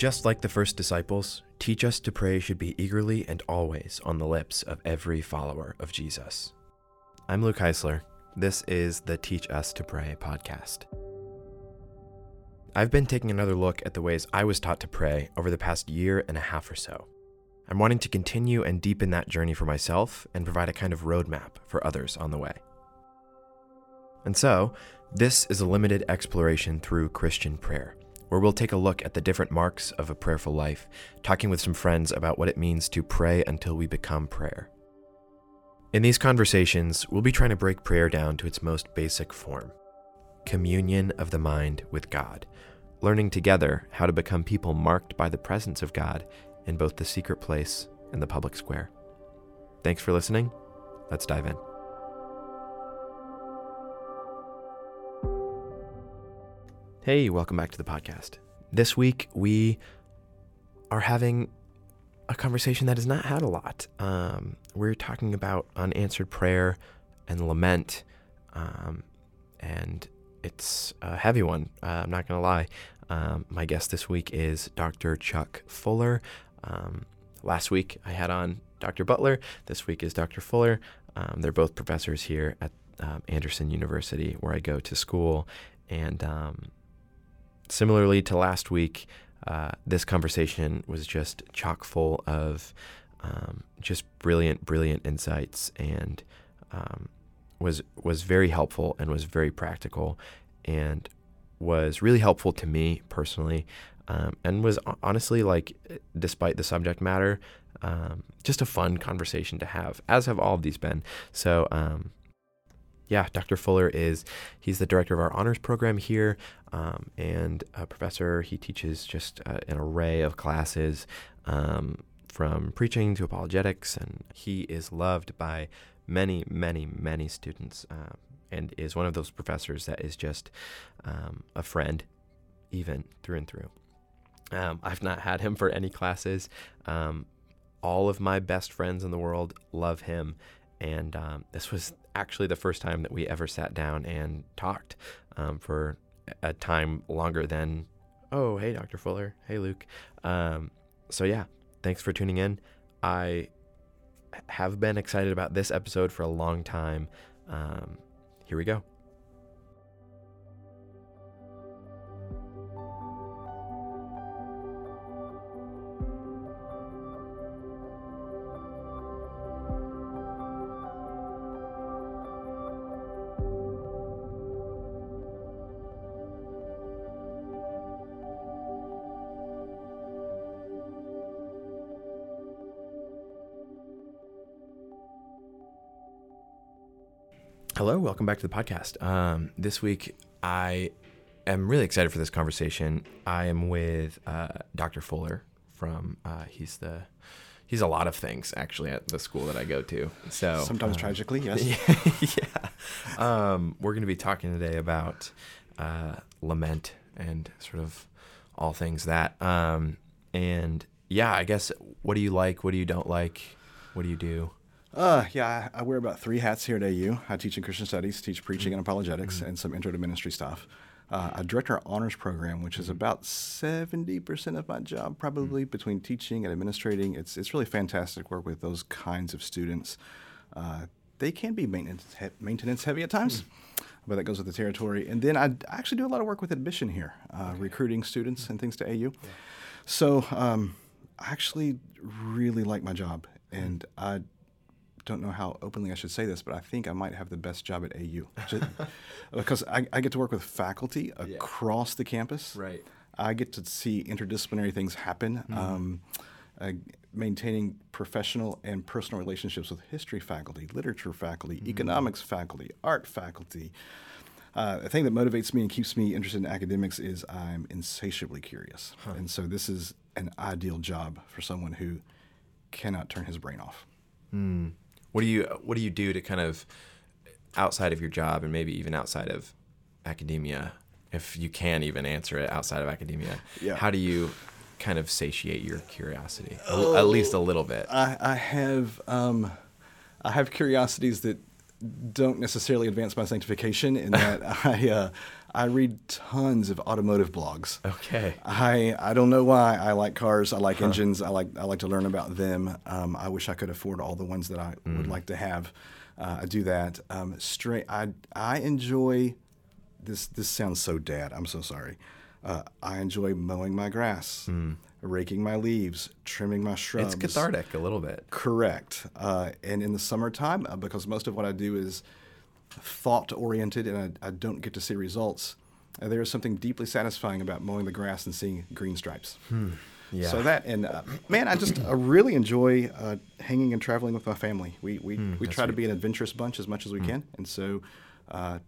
Just like the first disciples, teach us to pray should be eagerly and always on the lips of every follower of Jesus. I'm Luke Heisler. This is the Teach Us to Pray podcast. I've been taking another look at the ways I was taught to pray over the past year and a half or so. I'm wanting to continue and deepen that journey for myself and provide a kind of roadmap for others on the way. And so, this is a limited exploration through Christian prayer, where we'll take a look at the different marks of a prayerful life, talking with some friends about what it means to pray until we become prayer. In these conversations, we'll be trying to break prayer down to its most basic form communion of the mind with God, learning together how to become people marked by the presence of God in both the secret place and the public square. Thanks for listening. Let's dive in. Hey, welcome back to the podcast. This week, we are having a conversation that has not had a lot. Um, we're talking about unanswered prayer and lament, um, and it's a heavy one. Uh, I'm not going to lie. Um, my guest this week is Dr. Chuck Fuller. Um, last week I had on Dr. Butler. This week is Dr. Fuller. Um, they're both professors here at um, Anderson University, where I go to school. And similarly to last week, uh, this conversation was just chock full of um, just brilliant, brilliant insights, and um, was was very helpful and was very practical, and was really helpful to me personally, um, and was honestly like, despite the subject matter, um, just a fun conversation to have, as have all of these been. So um, yeah, Dr. Fuller is he's the director of our honors program here, um, and a professor. He teaches just uh, an array of classes, um, from preaching to apologetics, and he is loved by many, many, many students, uh, and is one of those professors that is just um, a friend, even through and through. Um, I've not had him for any classes. Um, all of my best friends in the world love him, and um, this was actually the first time that we ever sat down and talked um, for a time longer than, oh, hey, Dr. Fuller. Hey, Luke. Um, so, yeah, thanks for tuning in. I have been excited about this episode for a long time. Um, here we go. Welcome back to the podcast. Um, this week, I am really excited for this conversation. I am with uh, Dr. Fuller from uh, he's the he's a lot of things actually at the school that I go to. So sometimes um, tragically, yes. yeah. Um, we're going to be talking today about uh, lament and sort of all things that. Um, and yeah, I guess what do you like? What do you don't like? What do you do? Uh, yeah, I, I, wear about three hats here at AU. I teach in Christian Studies, teach preaching and apologetics, mm-hmm. and some intro to ministry stuff. Uh, I direct our honors program, which is mm-hmm. about 70% of my job, probably mm-hmm. between teaching and administrating. It's, it's really fantastic work with those kinds of students. Uh, they can be maintenance, he- maintenance heavy at times, mm. but that goes with the territory. And then I actually do a lot of work with admission here, uh, okay. recruiting students and things to AU. Yeah. So um, I actually really like my job, mm-hmm. and I don't know how openly I should say this, but I think I might have the best job at AU Just, because I, I, get to work with faculty across yeah. the campus. Right. I get to see interdisciplinary things happen. Mm-hmm. Um, uh, maintaining professional and personal relationships with history faculty, literature faculty, mm-hmm. economics faculty, art faculty. Uh, the thing that motivates me and keeps me interested in academics is I'm insatiably curious. Huh. And so this is an ideal job for someone who cannot turn his brain off. Mm. What do you What do you do to kind of outside of your job and maybe even outside of academia, if you can even answer it outside of academia? Yeah. How do you kind of satiate your curiosity, oh, at least a little bit? I, I have um, I have curiosities that don't necessarily advance my sanctification in that I uh, I read tons of automotive blogs. Okay. I I don't know why I like cars. I like engines. I like I like to learn about them. Um, I wish I could afford all the ones that I would like to have. Uh, I do that. Um, straight. I I enjoy this. This sounds so dad. I'm so sorry. Uh, I enjoy mowing my grass, raking my leaves, trimming my shrubs. It's cathartic a little bit. Correct. Uh, and in the summertime, uh, because most of what I do is thought oriented and I, I don't get to see results, uh, there is something deeply satisfying about mowing the grass and seeing green stripes. Yeah. So that and uh, man, I just I really enjoy uh, hanging and traveling with my family. We we, we try to be an adventurous bunch as much as we can, and so uh,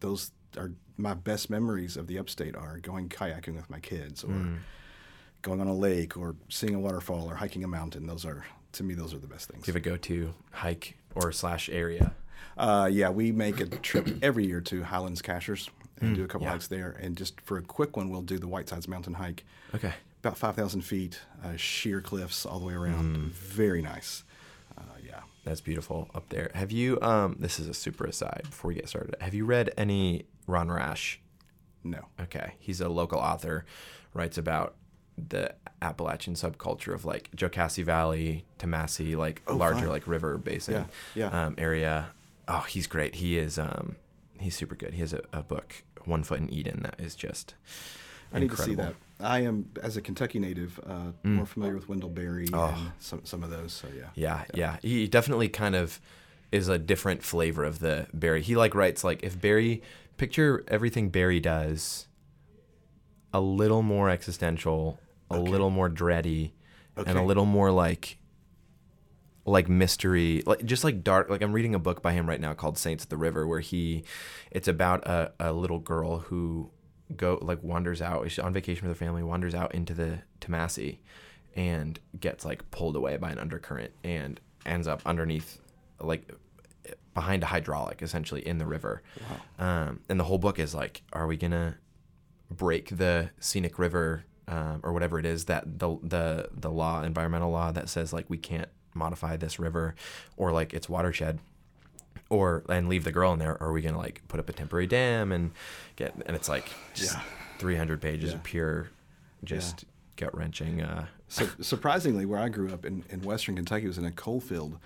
those are my best memories of the upstate are going kayaking with my kids or going on a lake or seeing a waterfall or hiking a mountain. Those are to me those are the best things. Do you have a go-to hike or slash area? Uh, yeah, we make a trip every year to Highlands Cashiers and do a couple yeah. hikes there. And just for a quick one, we'll do the Whitesides Mountain hike. Okay. About 5,000 feet, uh, sheer cliffs all the way around. Very nice. Uh, yeah. That's beautiful up there. Have you um this is a super aside before we get started. Have you read any Ron Rash? No. Okay. He's a local author, writes about the Appalachian subculture of like Jocassee Valley, Tamassee, like larger fun. like river basin Yeah, yeah. Um, area. Oh, he's great. He is um he's super good. He has a, a book, One Foot in Eden, that is just I need to see that. I am, as a Kentucky native, uh, more familiar with Wendell Berry and some, some of those. So, yeah. Yeah, yeah. He definitely kind of is a different flavor of the Berry. He like writes like if Berry picture everything Berry does a little more existential, a little more dready, and a little more like like mystery, like just like dark. Like I'm reading a book by him right now called Saints of the River, where he, it's about a, a little girl who go like wanders out. She's on vacation with her family, wanders out into the Tamassee, and gets like pulled away by an undercurrent and ends up underneath, like behind a hydraulic, essentially in the river. Um, and the whole book is like, are we gonna break the scenic river um, or whatever it is that the the the law, environmental law that says like we can't modify this river or like its watershed or and leave the girl in there or are we gonna like put up a temporary dam and get and it's like just Yeah. 300 pages Yeah. of pure just gut wrenching uh So, surprisingly, where I grew up in, in western Kentucky was in a coal field,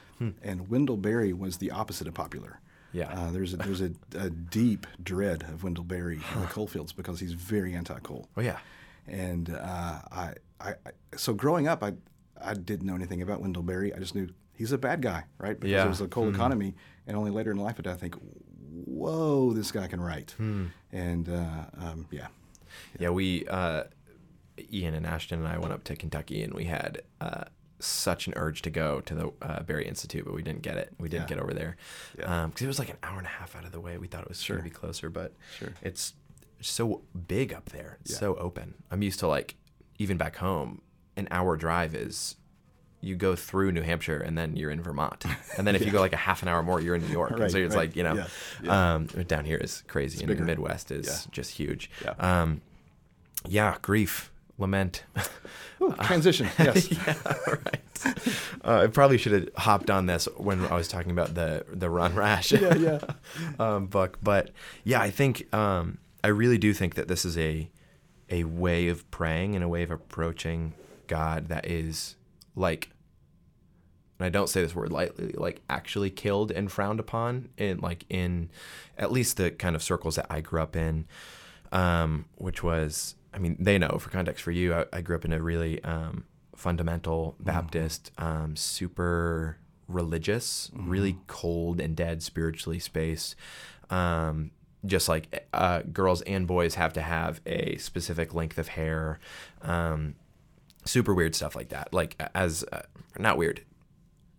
and Wendell Berry was the opposite of popular. Yeah. Uh, there's a, there's a, a deep dread of Wendell Berry in the coal fields because he's very anti-coal. oh yeah And uh, I, I, I, so growing up, I, I didn't know anything about Wendell Berry. I just knew he's a bad guy, right? Because Yeah. it was a coal economy. And only later in life did I think, whoa, this guy can write. Hmm. And uh, um, yeah, Yeah, we uh, Ian and Ashton and I went up to Kentucky, and we had uh, such an urge to go to the uh, Berry Institute, but we didn't get it. We didn't Yeah. get over there because Yeah. it was like an hour and a half out of the way. We thought it was Sure. going to be closer, but Sure. it's so big up there. It's Yeah. so open. I'm used to like even back home, an hour drive is. You go through New Hampshire and then you're in Vermont, and then if you go like a half an hour more, you're in New York. And so it's right. like you know, Yeah, yeah. Um, down here is crazy, and the. Midwest is Yeah. just huge. Yeah. Um, yeah, grief, lament. Ooh, transition. Yes. yeah, right. Uh, I probably should have hopped on this when I was talking about the the Ron Rash Yeah, yeah. um, book, but yeah, I think um, I really do think that this is a a way of praying and a way of approaching God that is like, and I don't say this word lightly, like actually killed and frowned upon in like in at least the kind of circles that I grew up in, um, which was, I mean, they know for context for you, I, I grew up in a really um, fundamental Baptist, um, super religious, really cold and dead spiritually space. Um, just like uh, girls and boys have to have a specific length of hair, um, super weird stuff like that. Like as uh, not weird,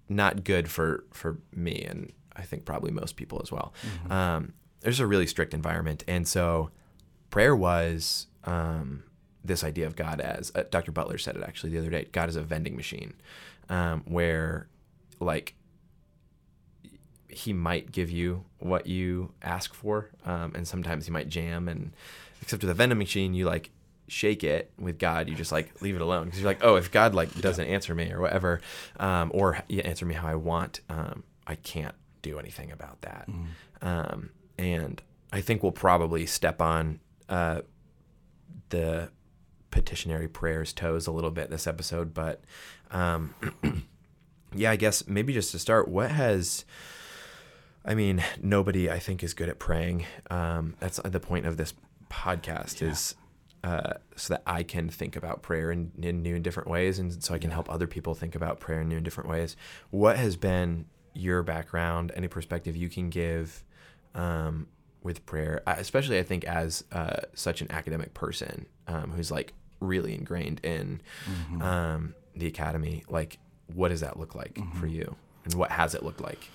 not good for for me and I think probably most people as well. Um, there's a really strict environment, and so prayer was um, this idea of God as uh, Dr. Butler said it actually the other day. God is a vending machine, um, where like he might give you what you ask for, um, and sometimes he might jam. And except with a vending machine, you like shake it. With God, you just like leave it alone because you're like, oh, if God like doesn't answer me or whatever, um, or you answer me how I want, um, I can't do anything about that. Um, and I think we'll probably step on uh, the petitionary prayers toes a little bit this episode, but um, yeah, I guess maybe just to start, what has I mean, nobody I think is good at praying. Um, that's the point of this podcast Yeah. is uh, so that I can think about prayer in, in new and different ways, and so I can help other people think about prayer in new and different ways. What has been your background? Any perspective you can give um, with prayer, I- especially I think as uh, such an academic person um, who's like really ingrained in Mm-hmm. um, the academy. Like, what does that look like Mm-hmm. for you, and what has it looked like?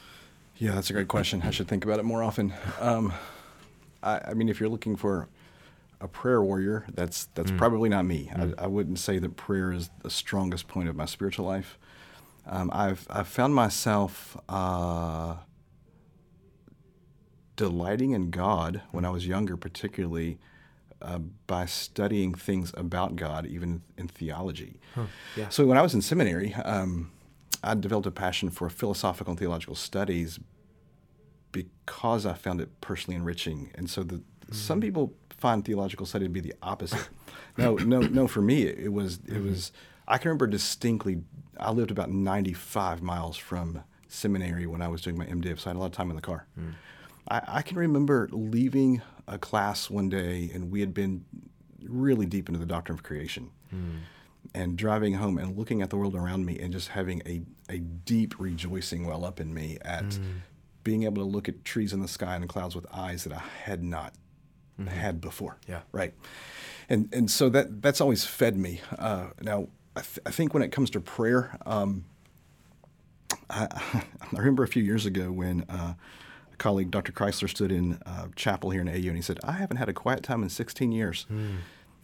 Yeah, that's a great question. I should think about it more often. Um, I, I mean, if you're looking for a prayer warrior, that's that's probably not me. I, I wouldn't say that prayer is the strongest point of my spiritual life. Um, I've I've found myself uh, delighting in God when I was younger, particularly uh, by studying things about God, even in theology. Yeah. So when I was in seminary, um, I developed a passion for philosophical and theological studies because I found it personally enriching. And so the, some mm-hmm. people find theological study to be the opposite. no, no, no. For me, it, was it mm-hmm. was. I can remember distinctly. I lived about 95 miles from seminary when I was doing my MDiv, so I had a lot of time in the car. Mm. I, I can remember leaving a class one day, and we had been really deep into the doctrine of creation mm. and driving home and looking at the world around me and just having a, a deep rejoicing well up in me at mm. being able to look at trees in the sky and clouds with eyes that I had not had before. Yeah. Right. And and so that that's always fed me. Uh, now I, th- I think when it comes to prayer, um, I, I remember a few years ago when uh, a colleague, Dr. Chrysler, stood in uh, chapel here in AU and he said, I haven't had a quiet time in 16 years.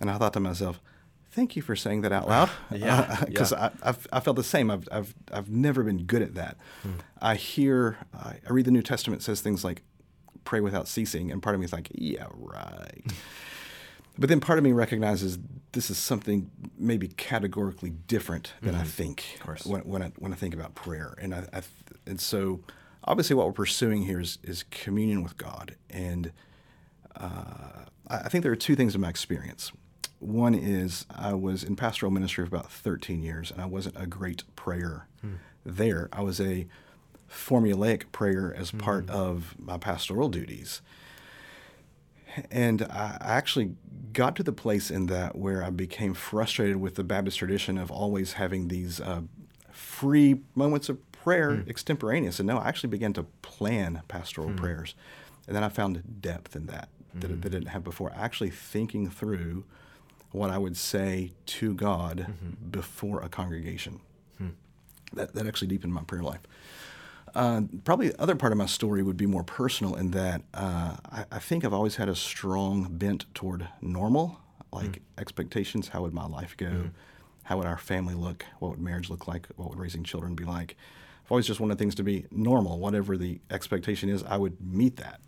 And I thought to myself, thank you for saying that out loud. Yeah, Because yeah. I, I've, I felt the same. I've, I've, I've never been good at that. I hear, I I read the New Testament says things like, pray without ceasing. And part of me is like, yeah, right. But then part of me recognizes this is something maybe categorically different than I think Mm-hmm. when, when, I, when I think about prayer. And, I, I and so obviously what we're pursuing here is, is communion with God. And uh, I I think there are two things in my experience. One is I was in pastoral ministry for about 13 years, and I wasn't a great prayer there. I was a formulaic prayer as part hmm. of my pastoral duties. And I actually got to the place in that where I became frustrated with the Baptist tradition of always having these uh, free moments of prayer hmm. extemporaneous. And no, I actually began to plan pastoral hmm. prayers. And then I found depth in that that, I- that I didn't have before. Actually thinking through what I would say to God before a congregation. That, that actually deepened my prayer life. Uh, probably the other part of my story would be more personal in that uh, I, I think I've always had a strong bent toward normal, like expectations. How would my life go? How would our family look? What would marriage look like? What would raising children be like? I've always just wanted things to be normal. Whatever the expectation is, I would meet that.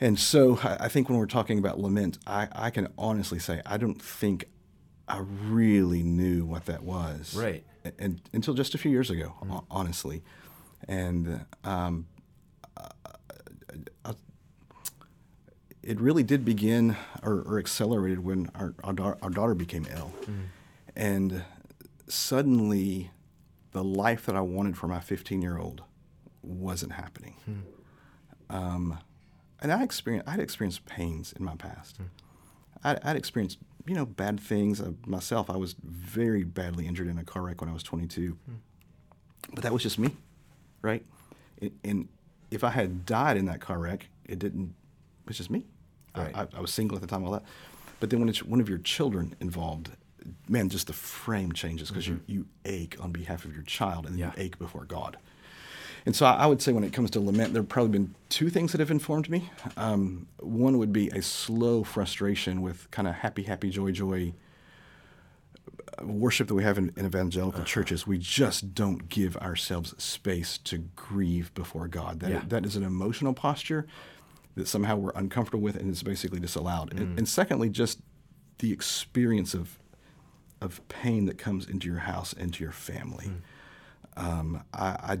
And so I, I think when we're talking about lament, I, I can honestly say I don't think I really knew what that was Right. and until just a few years ago, ho- honestly. And um, uh, uh, it really did begin or, or accelerated when our, our, daughter, our daughter became ill. And suddenly, the life that I wanted for my 15 year old wasn't happening. Um, and I experienced, I'd experienced pains in my past. I'd, I'd experienced, you know, bad things uh, myself. I was very badly injured in a car wreck when I was 22. But that was just me, right? And, and if I had died in that car wreck, it didn't. It's just me. I- Right. I, I was single at the time, all that. But then when it's one of your children involved, man, just the frame changes because you, you ache on behalf of your child and then Yeah. you ache before God. And so I would say when it comes to lament, there have probably been two things that have informed me. Um, one would be a slow frustration with kind of happy, happy, joy, joy worship that we have in, in evangelical uh-huh. churches. We just don't give ourselves space to grieve before God. That, Yeah. that is an emotional posture that somehow we're uncomfortable with and it's basically disallowed. And, mm. and secondly, just the experience of of pain that comes into your house, into your family. Mm. Um, I, I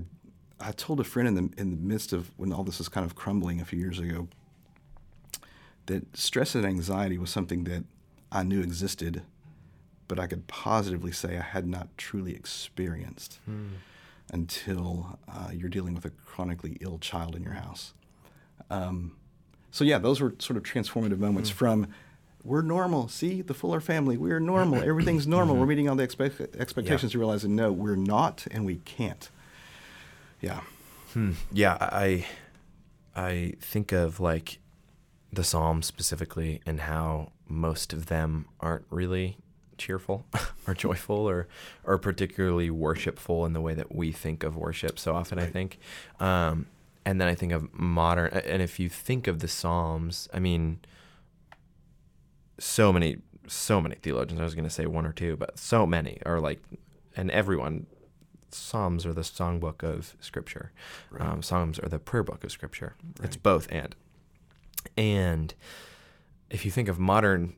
I told a friend in the in the midst of when all this was kind of crumbling a few years ago. that stress and anxiety was something that I knew existed, but I could positively say I had not truly experienced until uh, you're dealing with a chronically ill child in your house. Um, so yeah, those were sort of transformative moments from we're normal. See the Fuller family, we're normal. Everything's normal. We're meeting all the expect- expectations. To realizing no, we're not, and we can't. Yeah. Hmm. Yeah, I I think of like the Psalms specifically and how most of them aren't really cheerful or joyful or or particularly worshipful in the way that we think of worship so often I think. Um, and then I think of modern and if you think of the Psalms, I mean so many so many theologians, I was gonna say one or two, but so many are like and everyone Psalms are the songbook of Scripture. Right. Um, Psalms are the prayer book of Scripture. It's both and. And if you think of modern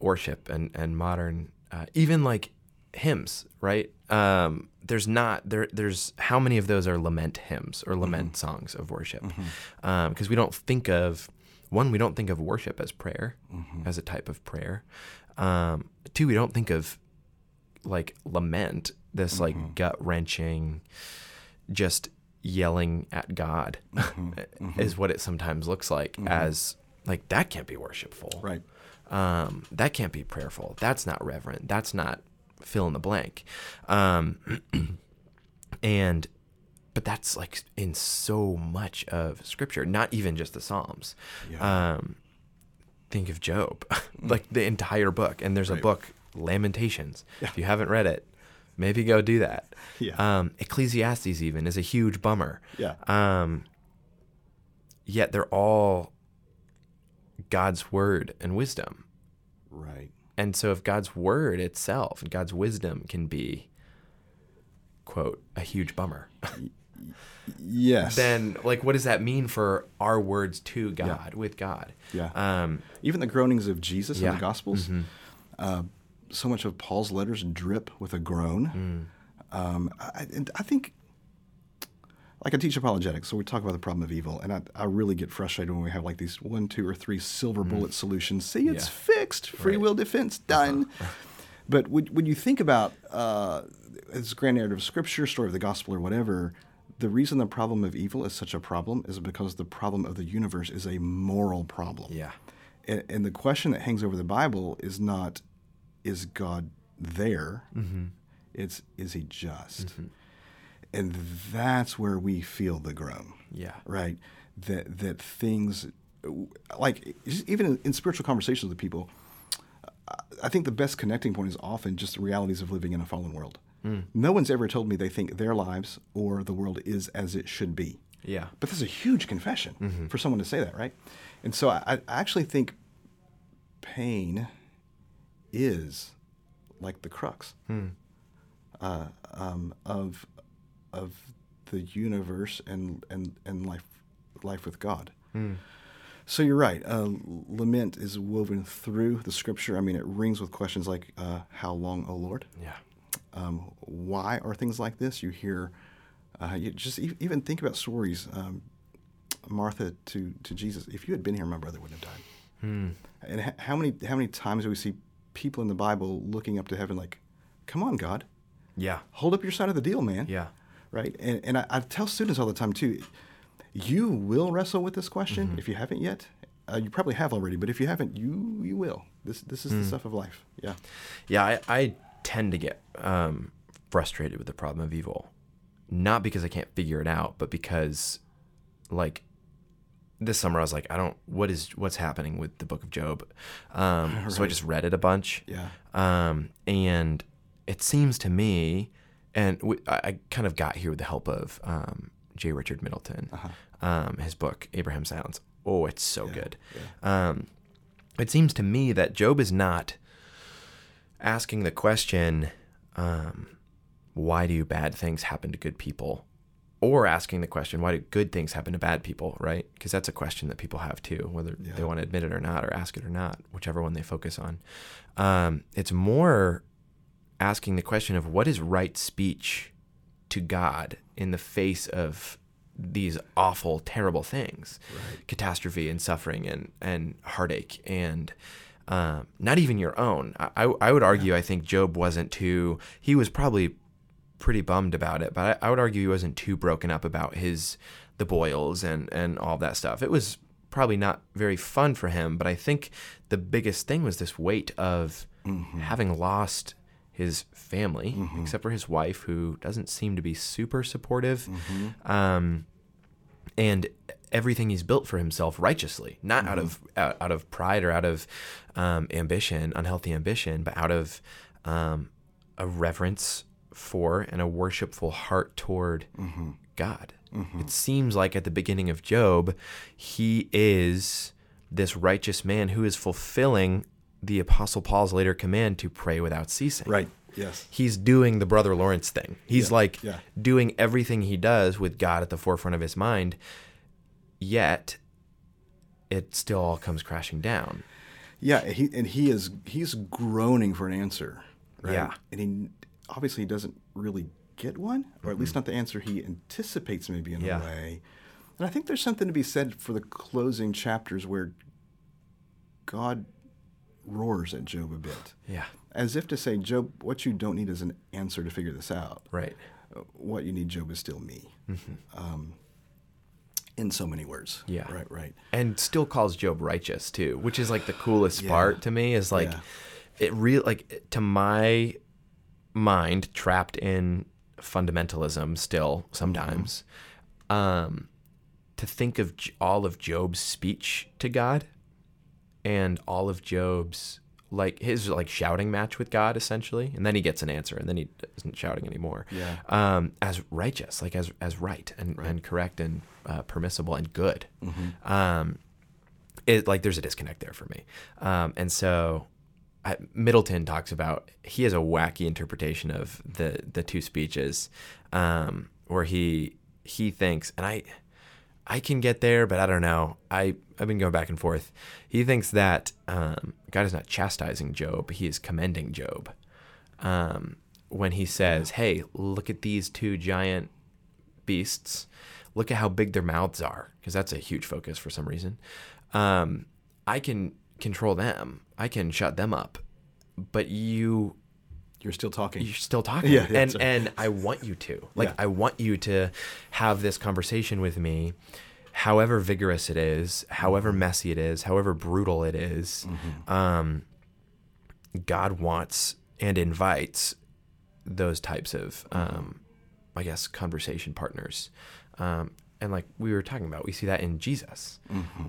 worship and and modern, uh, even like hymns, right? Um, there's not there. There's how many of those are lament hymns or lament mm-hmm. songs of worship? Mm-hmm. Um, because we don't think of one, we don't think of worship as prayer, mm-hmm. as a type of prayer. Um, two, we don't think of like lament, this like gut wrenching, just yelling at God, is what it sometimes looks like. As like that can't be worshipful, Right. Um, that can't be prayerful. That's not reverent. That's not fill in the blank. Um, and but that's like in so much of scripture, not even just the Psalms. Yeah. Um, think of Job, like the entire book. And there's a book, Lamentations. Yeah. If you haven't read it, maybe go do that. Yeah. Um, Ecclesiastes even is a huge bummer. Yeah. Um, yet they're all God's word and wisdom. Right. And so if God's word itself and God's wisdom can be quote a huge bummer, Yes. then like what does that mean for our words to God with God? Yeah. Um Even the groanings of Jesus in the Gospels, uh, so much of Paul's letters drip with a groan. Um, I, and I think, like I teach apologetics, so we talk about the problem of evil, and I, I really get frustrated when we have like these one, two, or three silver mm. bullet solutions. See, it's Yeah. fixed, free Right. will defense, uh-huh. done. But when, when you think about uh, this grand narrative of Scripture, story of the gospel, or whatever, the reason the problem of evil is such a problem is because the problem of the universe is a moral problem. yeah. And, and the question that hangs over the Bible is not, is God there? Mm-hmm. It's, is he just? Mm-hmm. And that's where we feel the groan, Yeah. right? That, that things, like even in, in spiritual conversations with people, I- think the best connecting point is often just the realities of living in a fallen world. No one's ever told me they think their lives or the world is as it should be. Yeah. But that's a huge confession for someone to say that, right? And so I, I actually think pain is like the crux uh, um, of of the universe and and and life life with God. So you're right. Uh, lament is woven through the scripture. I mean, it rings with questions like, uh, "How long, O Lord?" Yeah. um, why are things like this? You hear, uh, you just e- even think about stories. Um, Martha to, to Jesus, if you had been here, my brother wouldn't have died. Hmm. And h- how many how many times do we see people in the Bible looking up to heaven like, "Come on, God, Yeah. hold up your side of the deal, man." Yeah. Right. And and I, I tell students all the time too, you will wrestle with this question Mm-hmm. if you haven't yet. Uh, you probably have already, but if you haven't, you you will. This this is the stuff of life. Yeah. Yeah, I, I tend to get um, frustrated with the problem of evil, not because I can't figure it out, but because, like, this summer I was like, I don't. What is what's happening with the Book of Job? Um, So I just read it a bunch. Yeah. Um, and it seems to me, and I kind of got here with the help of um, J. Richard Middleton, um, his book Abraham's Silence. Oh, it's so good. Um, it seems to me that Job is not asking the question, um, why do bad things happen to good people? Or asking the question, why do good things happen to bad people, right? Because that's a question that people have too, whether they want to admit it or not, or ask it or not, whichever one they focus on. Um, it's more asking the question of what is right speech to God in the face of these awful, terrible things, catastrophe and suffering and and heartache and. Um, not even your own. I, I, would argue. I think Job wasn't too. He was probably pretty bummed about it, but I, I would argue he wasn't too broken up about his the boils and and all that stuff. It was probably not very fun for him, but I think the biggest thing was this weight of having lost his family, except for his wife, who doesn't seem to be super supportive, um, and everything he's built for himself righteously, not out of out, out of pride or out of um, ambition, unhealthy ambition, but out of um, a reverence for and a worshipful heart toward God. It seems like at the beginning of Job, he is this righteous man who is fulfilling the Apostle Paul's later command to pray without ceasing. Right. Yes. He's doing the Brother Lawrence thing. He's Yeah, like yeah. doing everything he does with God at the forefront of his mind, yet it still all comes crashing down. Yeah, he and he is he's groaning for an answer. Right? Yeah. and he obviously doesn't really get one, or at least not the answer he anticipates, maybe in Yeah. a way. And I think there's something to be said for the closing chapters where God roars at Job a bit, Yeah. as if to say, Job, what you don't need is an answer to figure this out. Right. Uh, What you need, Job, is still me. Um, in so many words. Yeah. Right. Right. and still calls Job righteous too, which is like the coolest Yeah. part to me. Is like Yeah. it real like to my mind trapped in fundamentalism still sometimes. Um, to think of all of Job's speech to God and all of Job's like his like shouting match with God essentially, and then he gets an answer, and then he isn't shouting anymore. Yeah. Um, as righteous, like as as right and and correct and uh, permissible and good. Um, it like there's a disconnect there for me, um, and so. I, Middleton talks about he has a wacky interpretation of the the two speeches, um, where he he thinks, and I I can get there, but I don't know. I I've been going back and forth. He thinks that um, God is not chastising Job; He is commending Job. Um, when He says, "Hey, look at these two giant beasts. Look at how big their mouths are," because that's a huge focus for some reason. Um, I can control them. I can shut them up, but you You're still talking. you're still talking Yeah, and and i want you to like Yeah. i want you to have this conversation with me however vigorous it is however messy it is however brutal it is, um, god wants and invites those types of um, i guess conversation partners. Um, and like we were talking about we see that in jesus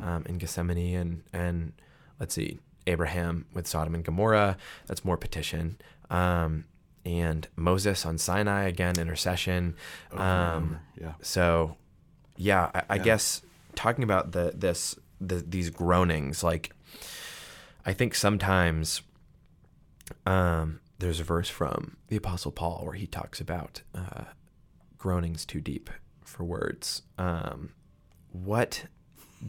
um, in gethsemane and and let's see abraham with sodom and gomorrah that's more petition um, and moses on sinai again intercession Over and um, yeah. so yeah i, I Yeah. guess talking about the this the, these groanings like i think sometimes um, there's a verse from the apostle paul where he talks about uh, groanings too deep for words um, what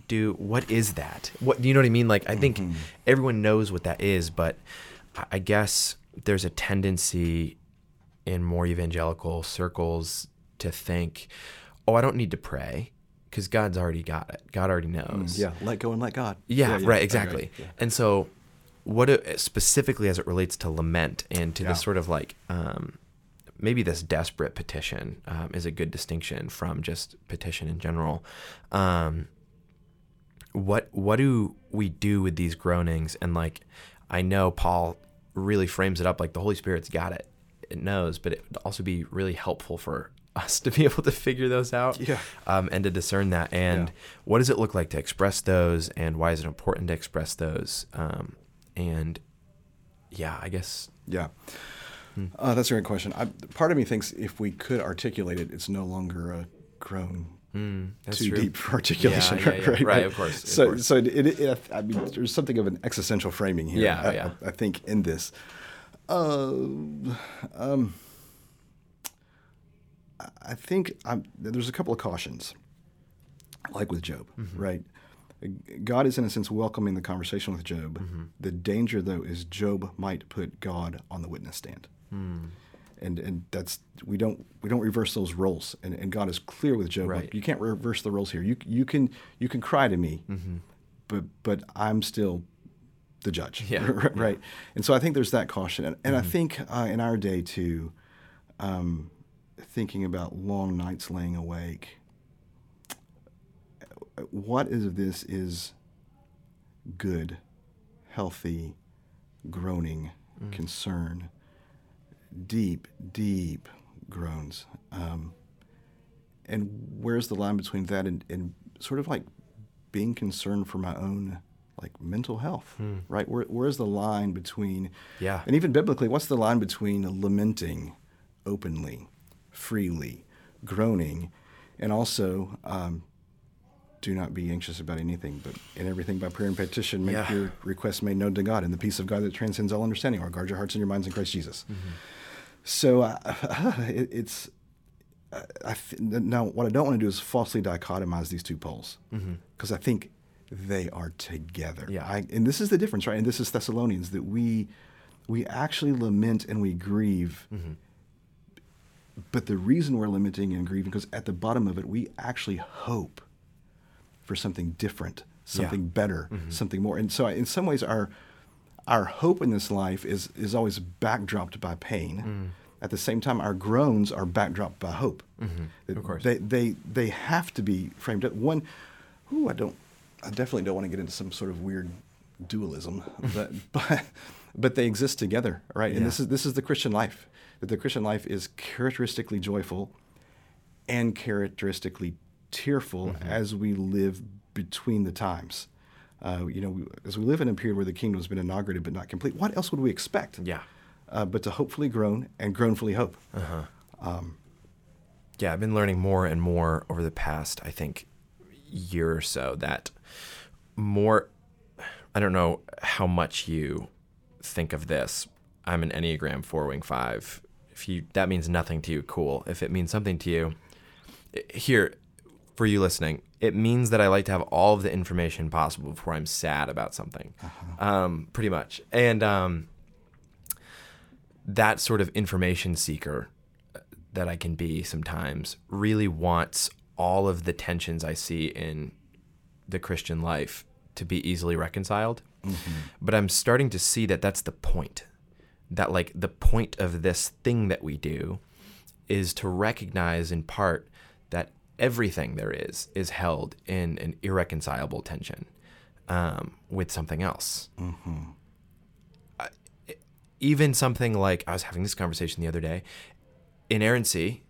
do what is that what do you know what i mean like i think Mm-hmm. everyone knows what that is but I- i guess there's a tendency in more evangelical circles to think oh i don't need to pray because god's already got it god already knows Yeah, let go and let God. yeah, right, exactly. yeah. And so, what it, specifically as it relates to lament and to Yeah. this sort of like um, maybe this desperate petition um, is a good distinction from just petition in general. Um, what what do we do with these groanings? And like, I know Paul really frames it up like the Holy Spirit's got it. It knows, but it would also be really helpful for us to be able to figure those out Yeah. um, and to discern that. And Yeah. what does it look like to express those, and why is it important to express those? Um, and yeah, I guess Yeah. Hmm. Uh, that's a great question. I, part of me thinks if we could articulate it, it's no longer a groan mm, that's too true. deep for articulation. Yeah, yeah, yeah. Right, Right, of course, of So, course. so it, it, I mean, there's something of an existential framing here. Yeah, I, yeah. I, I think in this. Uh, um, I- think I'm, there's a couple of cautions, like with Job, Mm-hmm. right? God is in a sense welcoming the conversation with Job. Mm-hmm. The danger, though, is Job might put God on the witness stand. Hmm. and and that's we don't we don't reverse those roles. And, and God is clear with Job. Right. Like, you can't reverse the roles here. You you can you can cry to me, but but I'm still the judge. Yeah. right. And so I think there's that caution, and, and I think uh, in our day too, um, thinking about long nights laying awake. What is this is good, healthy, groaning, concern, deep, deep groans. Um, and where's the line between that and, and sort of like being concerned for my own like mental health, right? Where, where's the line between, Yeah. and even biblically, what's the line between lamenting openly, freely, groaning, and also um, do not be anxious about anything, but in everything by prayer and petition, make Yeah. your requests made known to God, and the peace of God that transcends all understanding, or guard your hearts and your minds in Christ Jesus. So uh, it, it's I, I now what I don't want to do is falsely dichotomize these two poles because I think they are together. Yeah. I, and this is the difference, right? And this is Thessalonians that we we actually lament and we grieve. But the reason we're limiting and grieving because at the bottom of it we actually hope for something different, something better, mm-hmm. something more. And so in some ways our our hope in this life is is always backdropped by pain. Mm. At the same time, our groans are backdropped by hope. Mm-hmm. That Of course. they they they have to be framed up. One, ooh, I don't, I definitely don't want to get into some sort of weird dualism, but but but they exist together, right? And this is this is the Christian life. That the Christian life is characteristically joyful and characteristically tearful Mm-hmm. as we live between the times. Uh, you know, we, as we live in a period where the kingdom has been inaugurated but not complete, what else would we expect? Yeah. Uh, but to hopefully groan and groanfully hope. Uh huh. yeah, I've been learning more and more over the past, I think, year or so that more, I don't know how much you think of this. I'm an Enneagram 4 Wing 5. If you, that means nothing to you, cool. If it means something to you, here, for you listening, it means that I like to have all of the information possible before I'm sad about something, um, pretty much. And um, that sort of information seeker that I can be sometimes really wants all of the tensions I see in the Christian life to be easily reconciled. But I'm starting to see that that's the point. That, like, the point of this thing that we do is to recognize in part that everything there is is held in an irreconcilable tension um, with something else even something like I was having this conversation the other day, inerrancy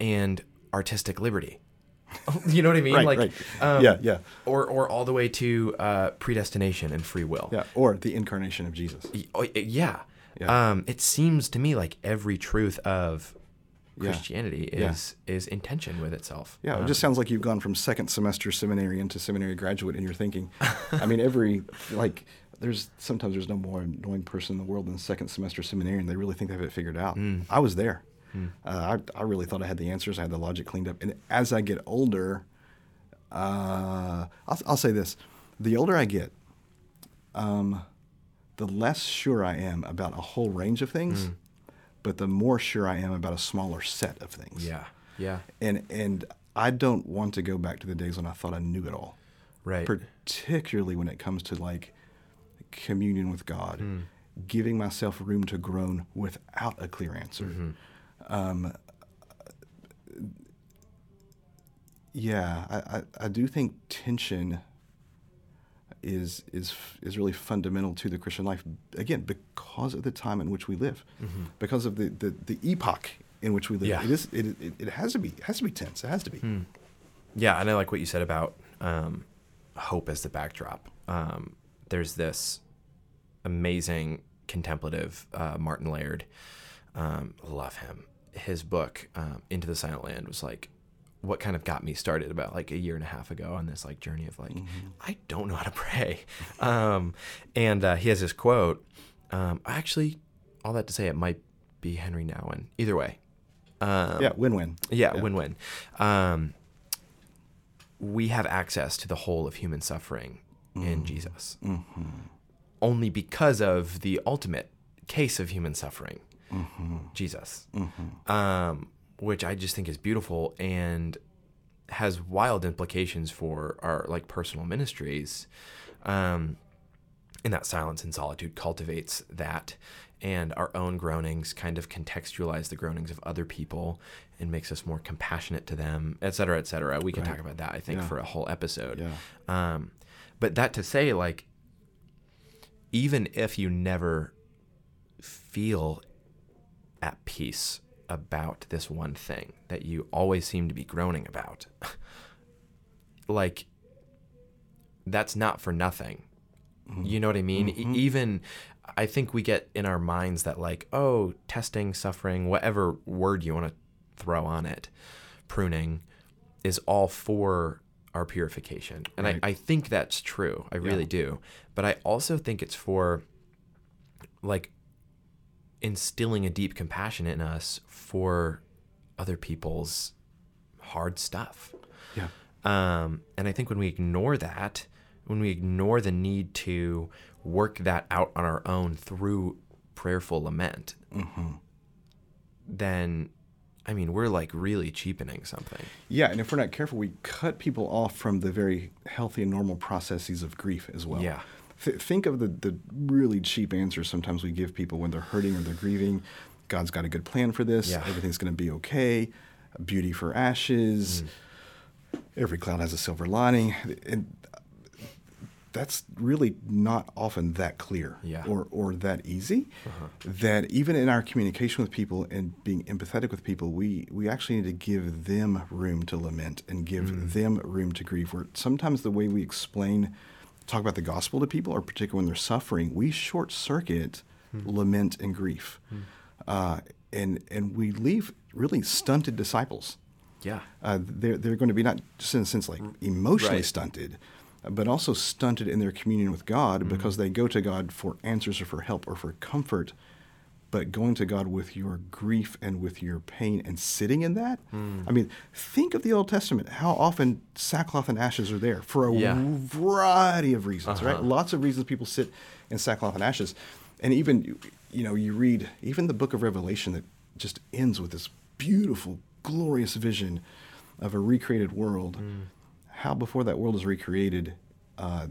and artistic liberty. you know what I mean? Right, like, right. Um, yeah, yeah, Or, or all the way to uh, predestination and free will. yeah. Or the incarnation of Jesus. Oh, Yeah. Yeah. Um, it seems to me like every truth of Christianity Yeah. is is in tension with itself. Yeah, Um, it just sounds like you've gone from second semester seminary into seminary graduate in your thinking. I mean, every like, there's sometimes there's no more annoying person in the world than second semester seminary, and They really think they have it figured out. Mm. I was there. Uh, I, I really thought I had the answers. I had the logic cleaned up. And as I get older, uh, I'll, I'll say this: the older I get, um, the less sure I am about a whole range of things, but the more sure I am about a smaller set of things yeah, yeah, and and I don't want to go back to the days when I thought I knew it all. right. Particularly when it comes to like communion with God, Hmm. giving myself room to groan without a clear answer. Mm-hmm. Um, yeah, I, I, I do think tension is is is really fundamental to the Christian life. Again, because of the time in which we live, because of the, the, the epoch in which we live. Mm-hmm. Yeah. It is it, it, it has to be it has to be tense. It has to be. Yeah, and I like what you said about um, hope as the backdrop. Um, there's this amazing contemplative uh, Martin Laird. Um, love him. His book um, Into the Silent Land was like what kind of got me started about like a year and a half ago on this like journey of like I don't know how to pray. Um, and uh, he has this quote. Um, actually, all that to say, it might be Henri Nouwen. Either way, um, Yeah, win-win. yeah, win-win. Um, we have access to the whole of human suffering in Jesus, only because of the ultimate case of human suffering. Jesus, um, which I just think is beautiful and has wild implications for our like personal ministries. Um, and that silence and solitude cultivates that and our own groanings kind of contextualize the groanings of other people and makes us more compassionate to them et cetera et cetera we can Right. talk about that i think Yeah. for a whole episode Yeah. um, but that to say like even if you never feel at peace about this one thing that you always seem to be groaning about. Like that's not for nothing. Mm-hmm. You know what i mean? E- mm-hmm. even i think we get in our minds that like oh testing suffering whatever word you want to throw on it pruning is all for our purification. And Right. I, I think that's true. I really do. But i also think it's for like instilling a deep compassion in us for other people's hard stuff Yeah. um, and I think when we ignore that, when we ignore the need to work that out on our own through prayerful lament, then, I mean, we're like really cheapening something. Yeah, and if we're not careful, we cut people off from the very healthy and normal processes of grief as well. Yeah. Th- think of the, the really cheap answers sometimes we give people when they're hurting or they're grieving. God's got a good plan for this. Yeah. Everything's going to be okay. Beauty for ashes. Mm. Every cloud has a silver lining. And that's really not often that clear Yeah. Uh-huh. or, or that easy. That even in our communication with people and being empathetic with people, we, we actually need to give them room to lament and give Mm. them room to grieve. Where sometimes the way we explain, talk about the gospel to people, or particularly when they're suffering, we short circuit Hmm. lament and grief. Uh, and, and we leave really stunted disciples Yeah. uh, they're, they're going to be not just in a sense like emotionally Right. stunted, but also stunted in their communion with God Mm-hmm. because they go to God for answers or for help or for comfort. But going to God with your grief and with your pain and sitting in that, Mm. I mean, think of the Old Testament. How often sackcloth and ashes are there for a Yeah. variety of reasons, right? Uh-huh. Lots of reasons people sit in sackcloth and ashes, and even you know you read even the Book of Revelation that just ends with this beautiful, glorious vision of a recreated world. How before that world is recreated, uh,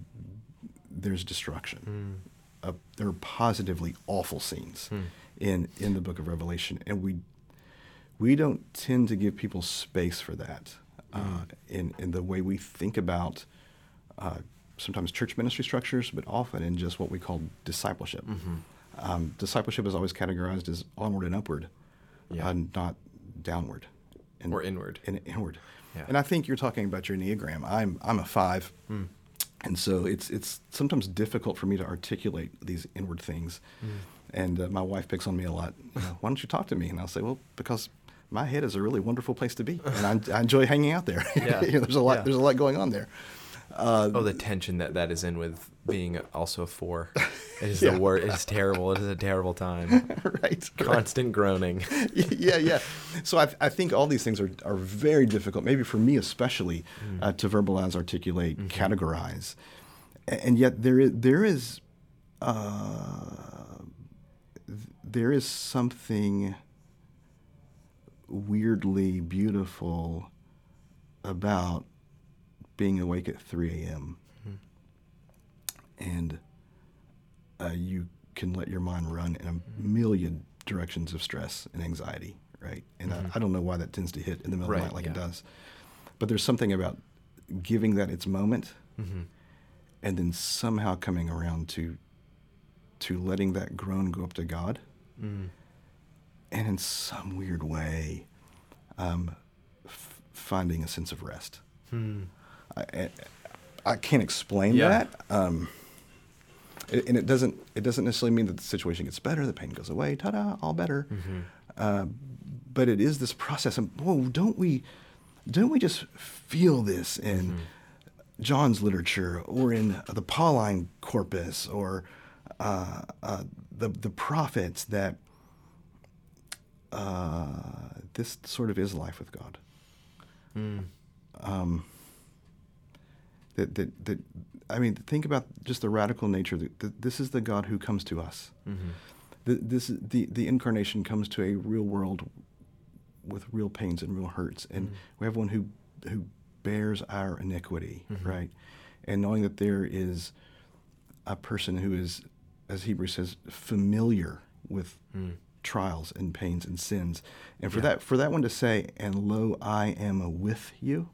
there's destruction. Uh, there are positively awful scenes in in the Book of Revelation, and we we don't tend to give people space for that uh, in in the way we think about uh, sometimes church ministry structures, but often in just what we call discipleship. Um, discipleship is always categorized as onward and upward, Yeah. uh, not downward and Or inward. and inward. Yeah. And I think you're talking about your enneagram. I'm I'm a five, Hmm. and so it's it's sometimes difficult for me to articulate these inward things. Hmm. And uh, my wife picks on me a lot. You know, Why don't you talk to me? And I'll say, well, because my head is a really wonderful place to be, and I, I enjoy hanging out there. Yeah. You know, there's a lot Yeah. there's a lot going on there. Uh, Oh, the tension that that is in with being also a four. It is Yeah. the word. It's terrible. It is a terrible time. right. right. Constant groaning. yeah, yeah. So I, I think all these things are, are very difficult, maybe for me especially, uh, to verbalize, articulate, categorize. A- And yet there is there is uh, there is something weirdly beautiful about being awake at 3 a.m. and uh, you can let your mind run in a million directions of stress and anxiety, right? And I, I don't know why that tends to hit in the middle Right, of the night like it does. But there's something about giving that its moment and then somehow coming around to to letting that groan go up to God and in some weird way um, f- finding a sense of rest. I, I, I can't explain Yeah. that. Um, it- and it doesn't it doesn't necessarily mean that the situation gets better, the pain goes away, ta-da, all better. Uh, but it is this process. And whoa, don't we don't we just feel this in John's literature or in the Pauline corpus or uh, uh, the the prophets that uh, this sort of is life with God. Um, that, that, that I mean, think about just the radical nature. That, this is the God who comes to us. the, this the the incarnation comes to a real world with real pains and real hurts, and Mm-hmm. we have one who who bears our iniquity, Mm-hmm. right? And knowing that there is a person who is, as Hebrews says, familiar with trials and pains and sins, and for Mm. Yeah. that for that one to say, "And lo, I am with you."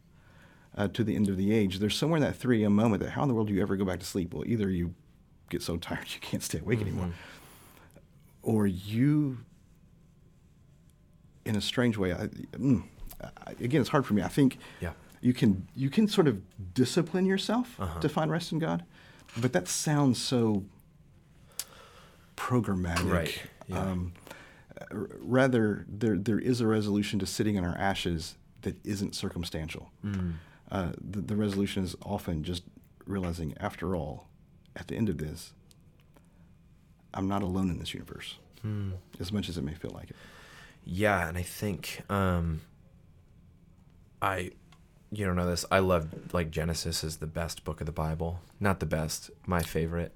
Uh, to the end of the age, there's somewhere in that 3 a.m. moment that how in the world do you ever go back to sleep? Well, either you get so tired you can't stay awake anymore, Mm-hmm. or you, in a strange way, I, mm, I, again, it's hard for me. I think Yeah. you can you can sort of discipline yourself Uh-huh. to find rest in God, but that sounds so programmatic. Right, yeah. Um, rather, there there is a resolution to sitting in our ashes that isn't circumstantial. Mm. Uh, the, the resolution is often just realizing, after all, at the end of this, I'm not alone in this universe, Hmm. as much as it may feel like it. Yeah, and I think um I you don't know this. I love like Genesis is the best book of the Bible. Not the best, my favorite.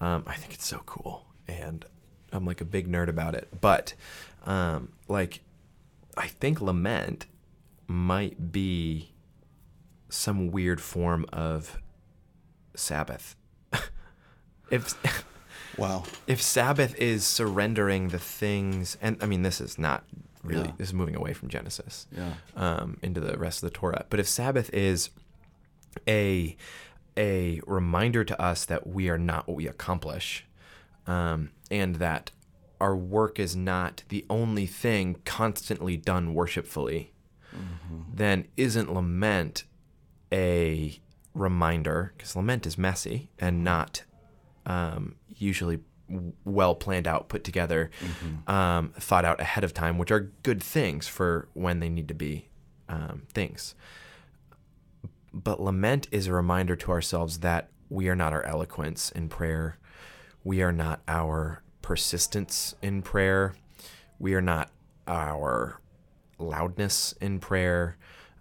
Um I think it's so cool and I'm like a big nerd about it. But um like I think lament might be some weird form of Sabbath. if Wow. if Sabbath is surrendering the things, and I mean, this is not really, Yeah. this is moving away from Genesis Yeah. um, into the rest of the Torah. But if Sabbath is a a reminder to us that we are not what we accomplish, um, and that our work is not the only thing constantly done worshipfully, then isn't lament a reminder? Because lament is messy and not um, usually well planned out, put together, um, thought out ahead of time, which are good things for when they need to be um, things. But lament is a reminder to ourselves that we are not our eloquence in prayer. We are not our persistence in prayer. We are not our loudness in prayer.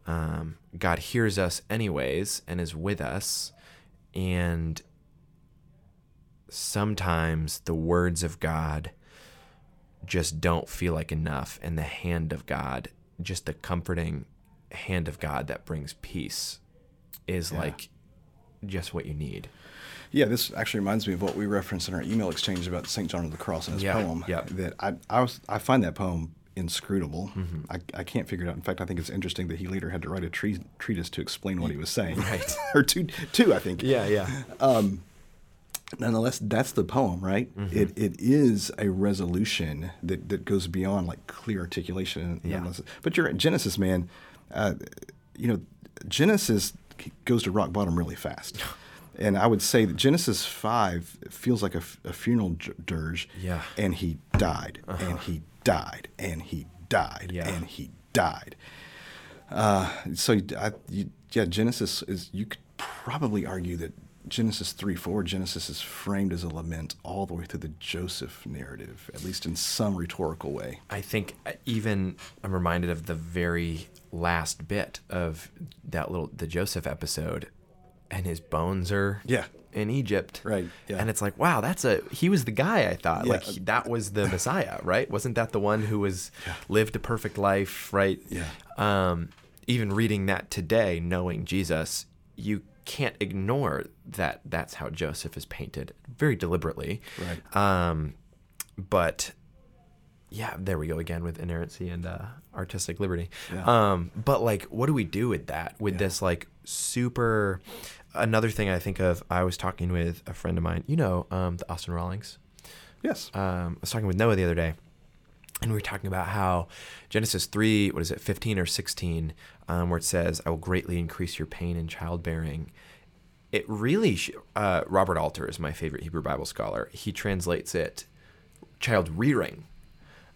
Um, God hears us anyways and is with us. And sometimes the words of God just don't feel like enough. And the hand of God, just the comforting hand of God that brings peace, is Yeah. like just what you need. Yeah, this actually reminds me of what we referenced in our email exchange about St. John of the Cross and his Yeah, poem. yeah. That I, I, was, I find that poem inscrutable. Mm-hmm. I, I can't figure it out. In fact, I think it's interesting that he later had to write a tre- treatise to explain what he was saying. Right. or two, two, I think. Yeah, yeah. Um, Nonetheless, that's the poem, right? Mm-hmm. It, it is a resolution that, that goes beyond like clear articulation. Yeah. But you're at Genesis, man. Uh, you know, Genesis goes to rock bottom really fast. And I would say that Genesis 5 feels like a funeral dirge. Yeah. And he died, and he died, and he died, Yeah. and he died. Uh, so I, you, yeah, Genesis is. You could probably argue that Genesis three four Genesis is framed as a lament all the way through the Joseph narrative, at least in some rhetorical way. I think uh, even I'm reminded of the very last bit of that little the Joseph episode, and his bones are Yeah. in Egypt, Right, yeah. And it's like, wow, that's a he was the guy I thought Yeah. like he- that was the Messiah, right? Wasn't that the one who was lived a perfect life, right? Yeah. Um, even reading that today, knowing Jesus, you can't ignore that that's how Joseph is painted very deliberately, Right. Um, but yeah, there we go again with inerrancy and uh, artistic liberty. Yeah. Um, but like, what do we do with that? With Yeah. this like super. Another thing I think of, I was talking with a friend of mine. You know, um, the Austin Rawlings. Yes. Um, I was talking with Noah the other day, and we were talking about how Genesis three, what is it, fifteen or sixteen, um, where it says, "I will greatly increase your pain in childbearing." It really, sh- uh, Robert Alter is my favorite Hebrew Bible scholar. He translates it child rearing.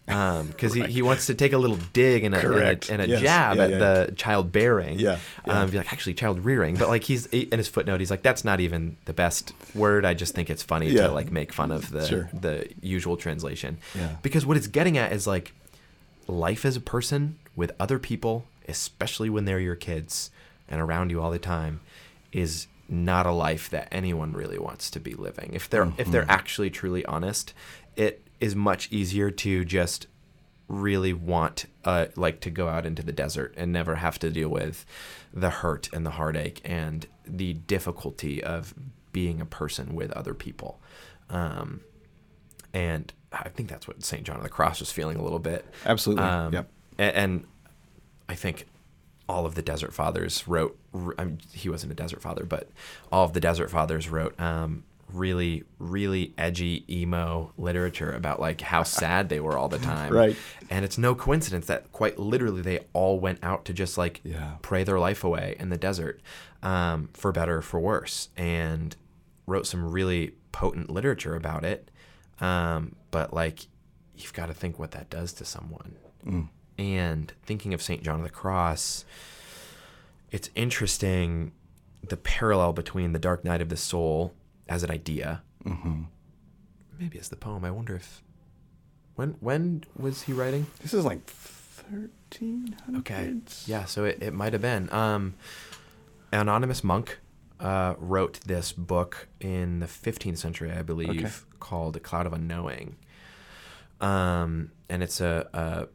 Because he, he wants to take a little dig and a, and a, and a Yes. jab Yeah, at yeah. the child bearing. Yeah, yeah. Um, be like, actually, child rearing. But like he's in his footnote, he's like, that's not even the best word. I just think it's funny Yeah. to like make fun of the Sure. the usual translation. Yeah. Because what it's getting at is like life as a person with other people, especially when they're your kids and around you all the time, is not a life that anyone really wants to be living. If they're if Mm-hmm. they're actually truly honest, it is much easier to just really want uh, like to go out into the desert and never have to deal with the hurt and the heartache and the difficulty of being a person with other people um, and i think that's what st john of the cross was feeling a little bit Absolutely. um, yep. a- and, I think all of the Desert Fathers wrote. I mean, he wasn't a Desert Father, but all of the Desert Fathers wrote um, really, really edgy emo literature about like how sad they were all the time. Right. And it's no coincidence that quite literally they all went out to just like Yeah. pray their life away in the desert, um, for better or for worse, and wrote some really potent literature about it. Um, but like, you've got to think what that does to someone. And thinking of St. John of the Cross, it's interesting the parallel between the Dark Night of the Soul as an idea, Mm-hmm. maybe as the poem. I wonder if when when was he writing? This is like 1300s. Okay, yeah, so it, it might have been. Um, an anonymous monk uh, wrote this book in the 15th century, I believe, Okay. called "A Cloud of Unknowing," um, and it's a, a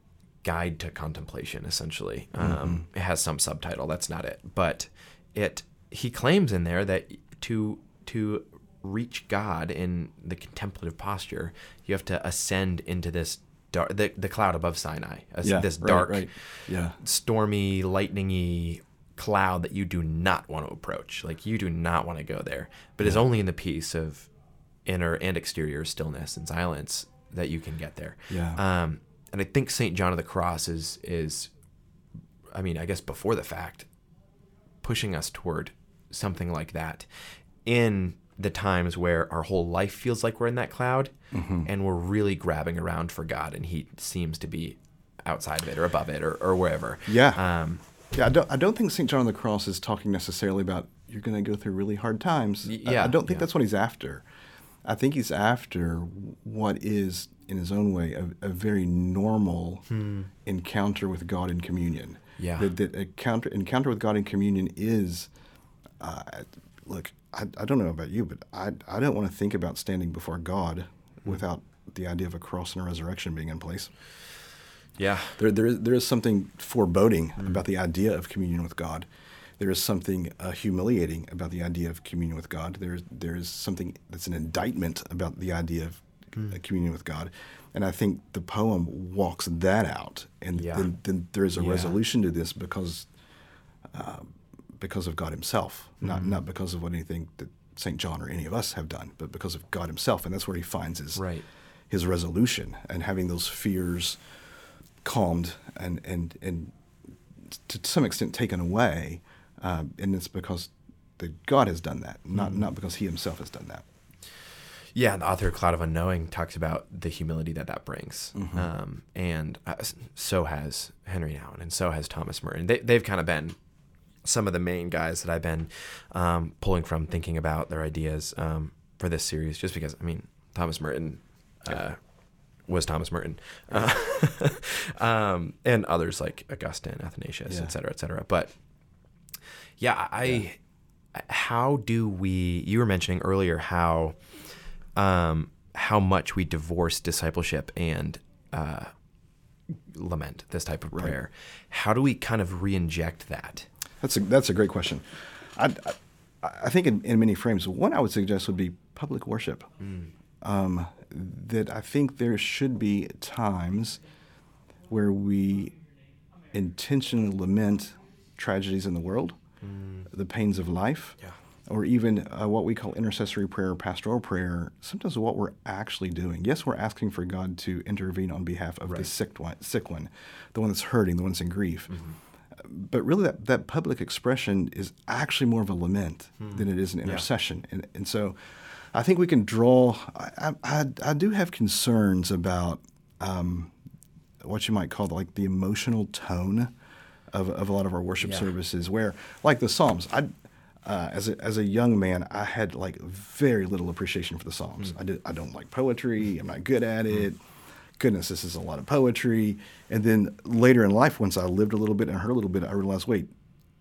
guide to contemplation. Essentially, um, it has some subtitle. That's not it, but it he claims in there that to to reach God in the contemplative posture, you have to ascend into this dark, the, the cloud above Sinai, as Yeah, this dark, right. Yeah. stormy, lightningy cloud that you do not want to approach. Like you do not want to go there. But it's only in the peace of inner and exterior stillness and silence that you can get there. Yeah. Um, and I think Saint John of the Cross is is, I mean, I guess before the fact, pushing us toward something like that, in the times where our whole life feels like we're in that cloud, Mm-hmm. and we're really grabbing around for God, and He seems to be outside of it or above it or, or wherever. Yeah. Um, Yeah, I don't. I don't think St. John of the Cross is talking necessarily about you're going to go through really hard times. Y- I- I, yeah, don't think yeah. that's what he's after. I think he's after what is, in his own way, a, a very normal encounter with God in communion. Hmm. Yeah. That, that encounter encounter with God in communion is, uh, look, I, I don't know about you, but I I don't want to think about standing before God Hmm. without the idea of a cross and a resurrection being in place. yeah. There, there, is, there is something foreboding about the idea of communion with God. There is something uh, humiliating about the idea of communion with God. There, there is something that's an indictment about the idea of uh, communion with God. And I think the poem walks that out. And Yeah. then, then there is a Yeah. resolution to this because, uh, because of God Himself, not, Mm-hmm. not because of what anything that St. John or any of us have done, but because of God Himself. And that's where He finds His, Right. his resolution and having those fears calmed and and and to some extent taken away, um, and it's because that God has done that, not Mm-hmm. not because He Himself has done that. Yeah, the author Cloud of Unknowing talks about the humility that that brings, Mm-hmm. um, and uh, so has Henri Nouwen, and so has Thomas Merton. They, they've kind of been some of the main guys that I've been um, pulling from, thinking about their ideas um, for this series. Just because, I mean, Thomas Merton uh, was Thomas Merton, uh, um, and others like Augustine, Athanasius, Yeah. et cetera, et cetera. But yeah, I. How do we? You were mentioning earlier how um, how much we divorce discipleship and uh, lament this type of prayer. How do we kind of re-inject that? That's a that's a great question. I, I, I think in, in many frames, one I would suggest would be public worship. Um, that I think there should be times where we intentionally lament tragedies in the world, the pains of life, Yeah. or even uh, what we call intercessory prayer pastoral prayer. Sometimes what we're actually doing. Yes, we're asking for God to intervene on behalf of the sick one, sick one, the one that's hurting, the one that's in grief Mm-hmm. But really that, that public expression is actually more of a lament Hmm. than it is an intercession and, and so i think we can draw i, I, I do have concerns about um, what you might call like the emotional tone of, of a lot of our worship Yeah. services where like the psalms i uh, as, a, as a young man, I had like very little appreciation for the Psalms. Hmm. I did I don't like poetry. I'm not good at it. Goodness, this is a lot of poetry. And then later in life, once I lived a little bit and heard a little bit, I realized, wait,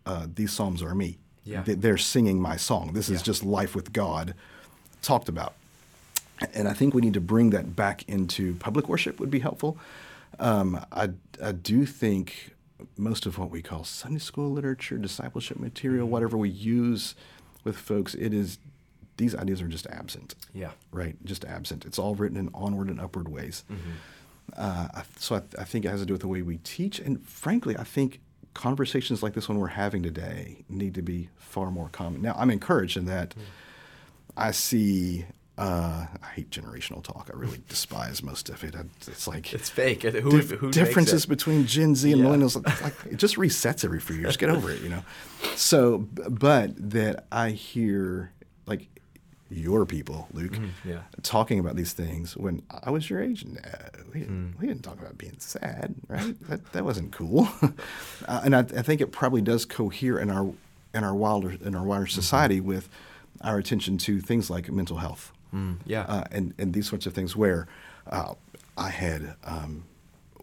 uh, these Psalms are me. Yeah. They- They're singing my song. This is Yeah. just life with God talked about. and I think we need to bring that back into public worship would be helpful. Um, I, I do think most of what we call Sunday school literature, discipleship material, whatever we use with folks, it is these ideas are just absent. Yeah. Right, just absent. It's all written in onward and upward ways. Uh, so I, I think it has to do with the way we teach, and frankly, I think conversations like this one we're having today need to be far more common. Now, I'm encouraged in that I see. Uh, I hate generational talk. I really despise most of it. I, it's like It's fake. Who, dif- who differences between Gen Z and Yeah. millennials. Like it just resets every few years. Get over it, you know. So, but that I hear your people, Luke, Mm-hmm. yeah. talking about these things when I was your age. No, we didn't, Mm. we didn't talk about being sad, right? that that wasn't cool. uh, and I, I think it probably does cohere in our in our wilder in our wider Mm-hmm. society with our attention to things like mental health Mm, yeah. uh, and and these sorts of things. Where uh, I had um,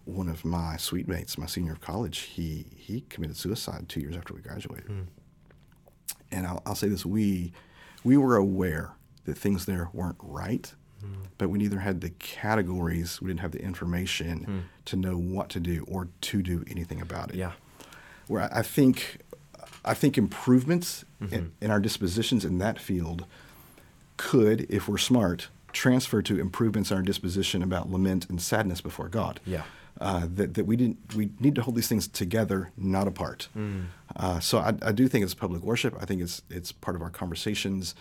one of my suite mates, my senior of college, he he committed suicide two years after we graduated. And I'll, I'll say this: we we were aware that things there weren't right, but we neither had the categories, we didn't have the information to know what to do or to do anything about it yeah. where I I think I think improvements Mm-hmm. in, in our dispositions in that field could, if we're smart, transfer to improvements in our disposition about lament and sadness before God. Yeah. Uh, that, that we didn't we need to hold these things together, not apart. Mm. Uh, so I, I do think it's public worship. I think it's it's part of our conversations.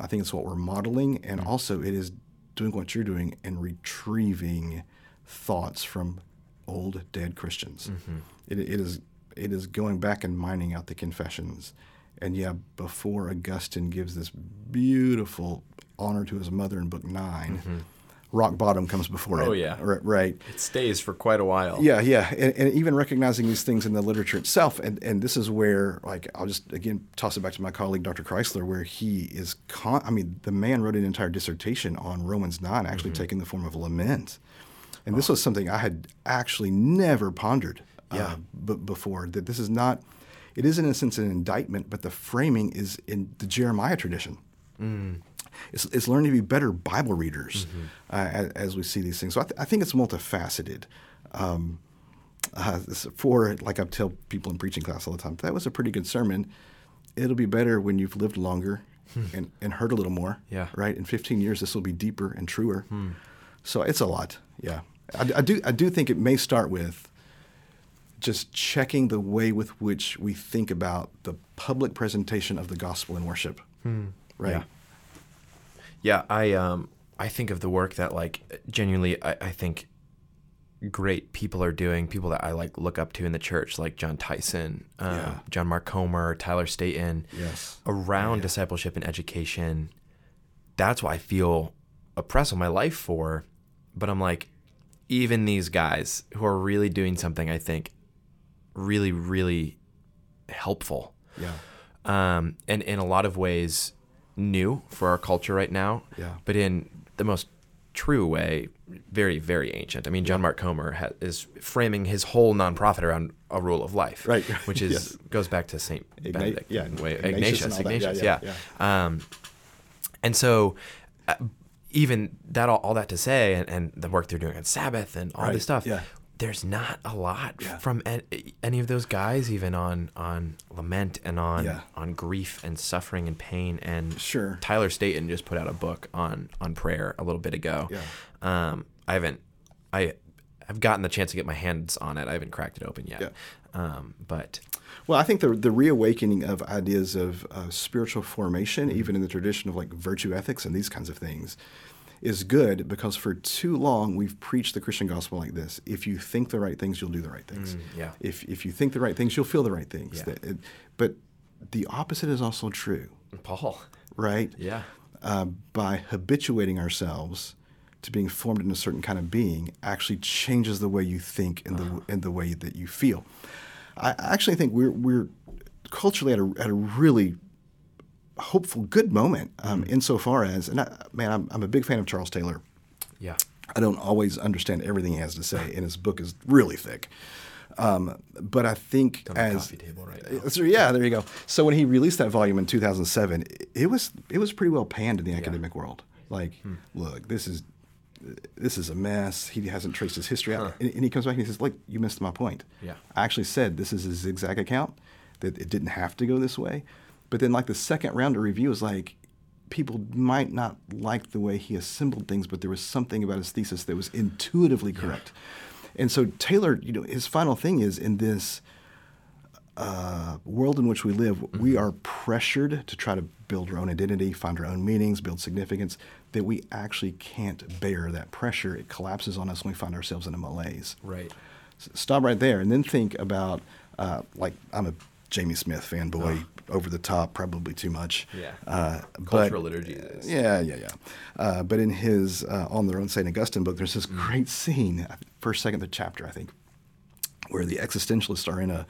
I think it's what we're modeling, and Mm. also it is doing what you're doing and retrieving thoughts from old dead Christians. Mm-hmm. It, it is it is going back and mining out the confessions. And yeah, before Augustine gives this beautiful honor to his mother in Book 9 rock bottom comes before it. Mm-hmm. Oh, yeah. Ri- right. It stays for quite a while. Yeah, yeah, and, and even recognizing these things in the literature itself, and, and this is where, like, I'll just again toss it back to my colleague Dr. Chrysler, where he is, con- I mean, the man wrote an entire dissertation on Romans nine, actually Mm-hmm. taking the form of lament, and this was something I had actually never pondered, Yeah. uh, b- before. That this is not, it is in a sense an indictment, but the framing is in the Jeremiah tradition. It's, it's learning to be better Bible readers uh, as, as we see these things. So I, th- I think it's multifaceted. Um, uh, for like I tell people in preaching class all the time, that was a pretty good sermon. It'll be better when you've lived longer and, and heard a little more. Yeah. Right. In 15 years, this will be deeper and truer. So it's a lot. Yeah. I, I do. I do think it may start with just checking the way with which we think about the public presentation of the gospel in worship. Right. Yeah. Yeah, I um I think of the work that like genuinely I, I think great people are doing, people that I like look up to in the church, like Jon Tyson, um, Yeah. John Mark Comer, Tyler Staton, Yes. around discipleship and education. That's what I feel a press on my life for. But I'm like, even these guys who are really doing something, I think, really, really helpful Yeah. um, and in a lot of ways new for our culture right now. Yeah. But in the most true way, very, very ancient. I mean, John Mark Comer ha- is framing his whole nonprofit around a rule of life, Right. Which is Yes. goes back to Saint Igna- Benedict, yeah, way, Ignatius and Ignatius, all. Yeah, yeah, yeah. Um, and so. Uh, even that, all, all that to say, and, and the work they're doing on Sabbath and all Right, this stuff, yeah. There's not a lot Yeah. from any of those guys, even on on lament and on Yeah. on grief and suffering and pain. And Sure. Tyler Staton just put out a book on on prayer a little bit ago. Yeah. Um, I haven't, I have gotten the chance to get my hands on it. I haven't cracked it open yet. Yeah. Um, but Well, I think the the reawakening of ideas of uh, spiritual formation, even in the tradition of like virtue ethics and these kinds of things, is good because for too long we've preached the Christian gospel like this: if you think the right things, you'll do the right things. Mm, yeah. If if you think the right things, you'll feel the right things. Yeah. That but the opposite is also true, Paul, right? yeah, uh, by habituating ourselves to being formed in a certain kind of being actually changes the way you think and the and the way that you feel. I I actually think we're we're culturally at a at a really hopeful, good moment um, insofar as, and I, man, I'm, I'm a big fan of Charles Taylor. yeah, I don't always understand everything he has to say, and his book is really thick. Um, but I think as coffee table right now. so yeah, there you go. So when he released that volume in 2007, it- was it was pretty well panned in the academic world. Like, look, this is this is a mess. He hasn't traced his history out, and, and he comes back and he says, "Look, you missed my point. Yeah. I actually said this is a zigzag account that it didn't have to go this way, but then like the second round of review is like." People might not like the way he assembled things, but there was something about his thesis that was intuitively correct. And so Taylor, you know, his final thing is in this uh, world in which we live, we are pressured to try to build our own identity, find our own meanings, build significance, that we actually can't bear that pressure. It collapses on us when we find ourselves in a malaise. Right. S- Stop right there and then think about, uh, like, I'm a Jamie Smith fanboy, over the top, probably too much. Yeah. Uh, Cultural but- liturgy is. yeah, yeah, yeah. Uh, but in his uh, On Their Own St. Augustine book, there's this great scene, first, second, the chapter, I think, where the existentialists are in a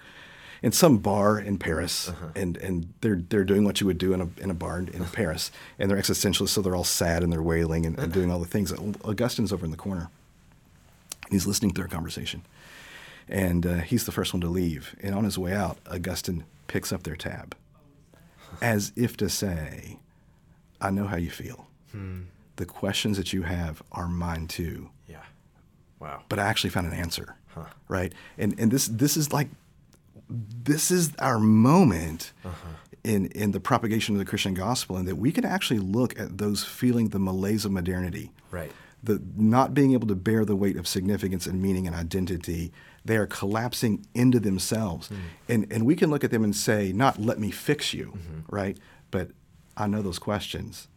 in some bar in Paris, and, and they're they're doing what you would do in a in a bar in Paris, and they're existentialists, so they're all sad and they're wailing and, and doing all the things. Augustine's over in the corner, and he's listening to their conversation, and uh, he's the first one to leave. And on his way out, Augustine picks up their tab, as if to say, "I know how you feel. Hmm. The questions that you have are mine too." Yeah. Wow. but I actually found an answer. Right. And and this this is like this is our moment uh-huh. in in the propagation of the Christian gospel, and that we can actually look at those feeling the malaise of modernity. Right. The not being able to bear the weight of significance and meaning and identity, they are collapsing into themselves. Hmm. And and we can look at them and say, not let me fix you, mm-hmm. right? But I know those questions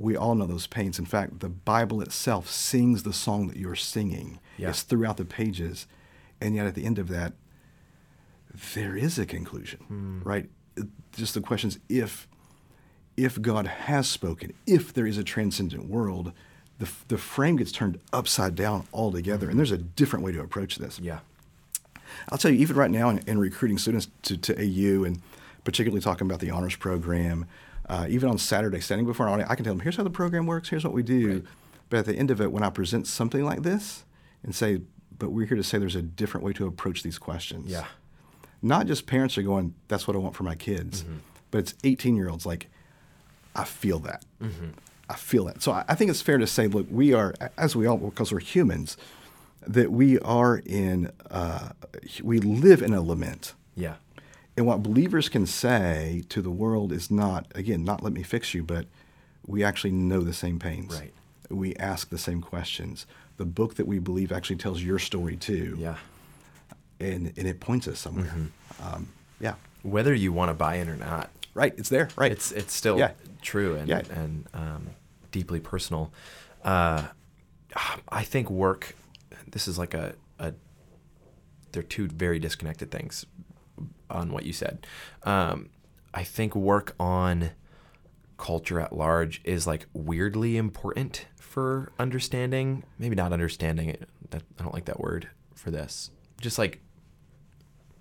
we all know those pains. In fact, the Bible itself sings the song that you're singing. Yeah. It's throughout the pages. And yet at the end of that, there is a conclusion, hmm. right? Just the questions if if God has spoken, if there is a transcendent world, the, the frame gets turned upside down altogether. And mm-hmm. there's a different way to approach this. Yeah. I'll tell you, even right now in, in recruiting students to, to AU and particularly talking about the honors program, uh, even on Saturday, standing before an audience, I can tell them, here's how the program works, here's what we do. Right. But at the end of it, when I present something like this and say, but we're here to say there's a different way to approach these questions. Yeah. Not just parents are going, that's what I want for my kids, mm-hmm. but it's 18 year olds like, I feel that. Mm-hmm. I feel that. So I, I think it's fair to say, look, we are, as we all, because we're humans, that we are in, uh, we live in a lament. Yeah. And what believers can say to the world is not, again, not let me fix you, but we actually know the same pains. Right. We ask the same questions. The book that we believe actually tells your story too. Yeah. And, and it points us somewhere. Mm-hmm. Um, yeah. Whether you want to buy in or not, Right. It's there. Right. it's it's still Yeah. true and Yeah. and um, deeply personal. Uh, I think work. This is like a, a. They're two very disconnected things on what you said. Um, I think work on culture at large is like weirdly important for understanding. Maybe not understanding it. That I don't like that word for this. Just like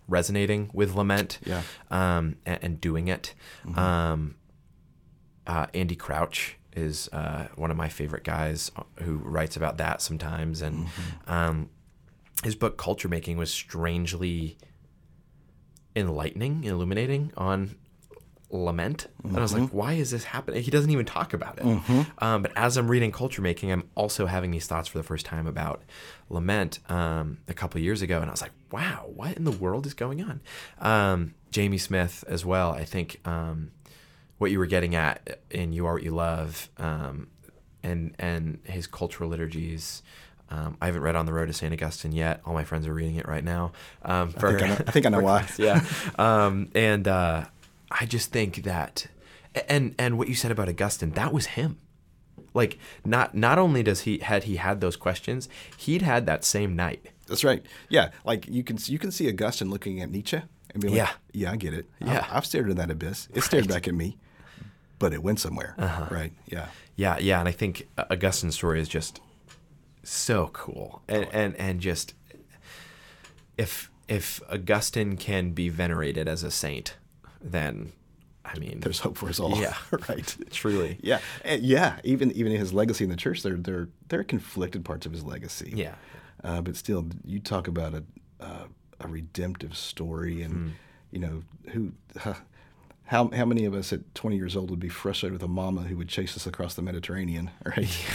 resonating with lament Yeah. um, and, and doing it. Um, uh, Andy Crouch is uh, one of my favorite guys who writes about that sometimes, and um, his book Culture Making was strangely enlightening, illuminating on lament. And I was like, why is this happening? He doesn't even talk about it. Um, but as I'm reading Culture Making, I'm also having these thoughts for the first time about lament um, a couple years ago. And I was like, wow, what in the world is going on? Um, Jamie Smith as well. I think um, what you were getting at in You Are What You Love um, and, and his cultural liturgies. Um, I haven't read On the Road to St. Augustine yet. All my friends are reading it right now. Um, I think I know, I think I know why. yeah. Um, and uh, I just think that, and and what you said about Augustine, that was him. Like not not only does he had he had those questions, he'd had that same night. That's right. Yeah, like you can you can see Augustine looking at Nietzsche and be like, Yeah. yeah, I get it. Yeah. I've, I've stared at that abyss. It stared back at me, but it went somewhere. Uh-huh. Right. Yeah. Yeah, yeah, and I think Augustine's story is just so cool, and and and just if if Augustine can be venerated as a saint, then I mean, There's hope for us all. Yeah. right. truly, Yeah. And yeah. Even even his legacy in the church, there there there are conflicted parts of his legacy. yeah, Uh, but still, you talk about a uh, a redemptive story, and Hmm. you know who How, how many of us at 20 years old would be frustrated with a mama who would chase us across the Mediterranean, right?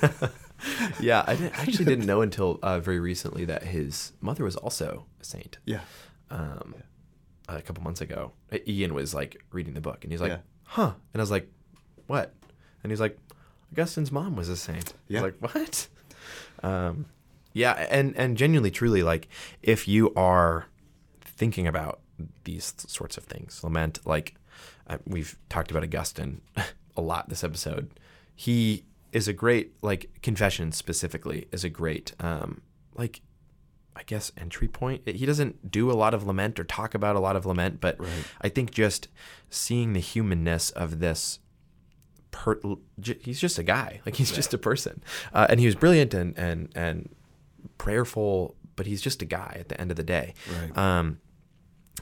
yeah, I, didn't, I actually didn't know until uh, very recently that his mother was also a saint. Yeah. Um, a couple months ago, Ian was like reading the book, and he's like, Yeah. "Huh?" And I was like, "What?" And he's like, "Augustine's mom was a saint." Yeah. I was like, "What?" Um, yeah, and and genuinely, truly, like if you are thinking about these sorts of things, lament, like we've talked about Augustine a lot this episode. He is a great like confession specifically is a great um like I guess entry point. He doesn't do a lot of lament or talk about a lot of lament, but Right. I think just seeing the humanness of this per, he's just a guy. Like he's just a person. Uh, and he was brilliant and and and prayerful, but he's just a guy at the end of the day. Right. Um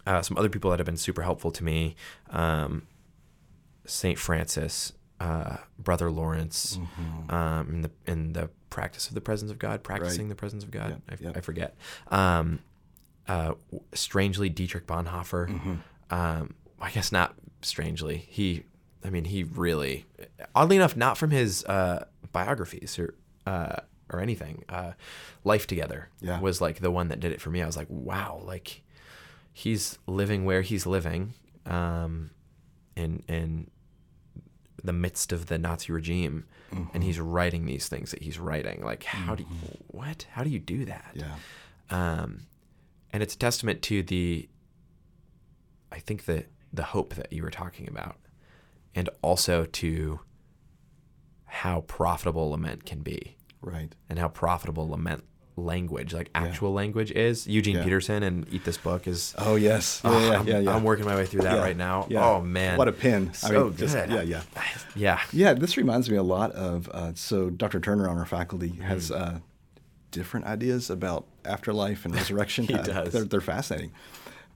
uh, some other people that have been super helpful to me um, Saint Francis, uh, Brother Lawrence, Mm-hmm. um, in the in the practice of the presence of God, practicing Right. the presence of God. Yep, I, yep. I forget. Um, uh, strangely, Dietrich Bonhoeffer. Mm-hmm. Um, I guess not strangely. He, I mean, he really, oddly enough, not from his uh, biographies or uh, or anything. Uh, Life Together Yeah. was like the one that did it for me. I was like, wow, like he's living where he's living, um, in in the midst of the Nazi regime, and he's writing these things that he's writing. Like, how do you what? How do you do that? Yeah. Um, and it's a testament to the, I think the the hope that you were talking about, and also to how profitable lament can be, Right. and how profitable lament language, like actual language, is. Eugene Yeah. Peterson and Eat This Book is. Oh yes. Yeah, Oh, yeah, I'm, yeah, yeah. I'm working my way through that Yeah, right now. yeah. Oh man, What a pin. I So mean, just- good. yeah, yeah. yeah. Yeah, this reminds me a lot of uh, so Dr. Turner on our faculty Mm-hmm. has uh, different ideas about afterlife and resurrection. He Uh, does. They're, they're fascinating.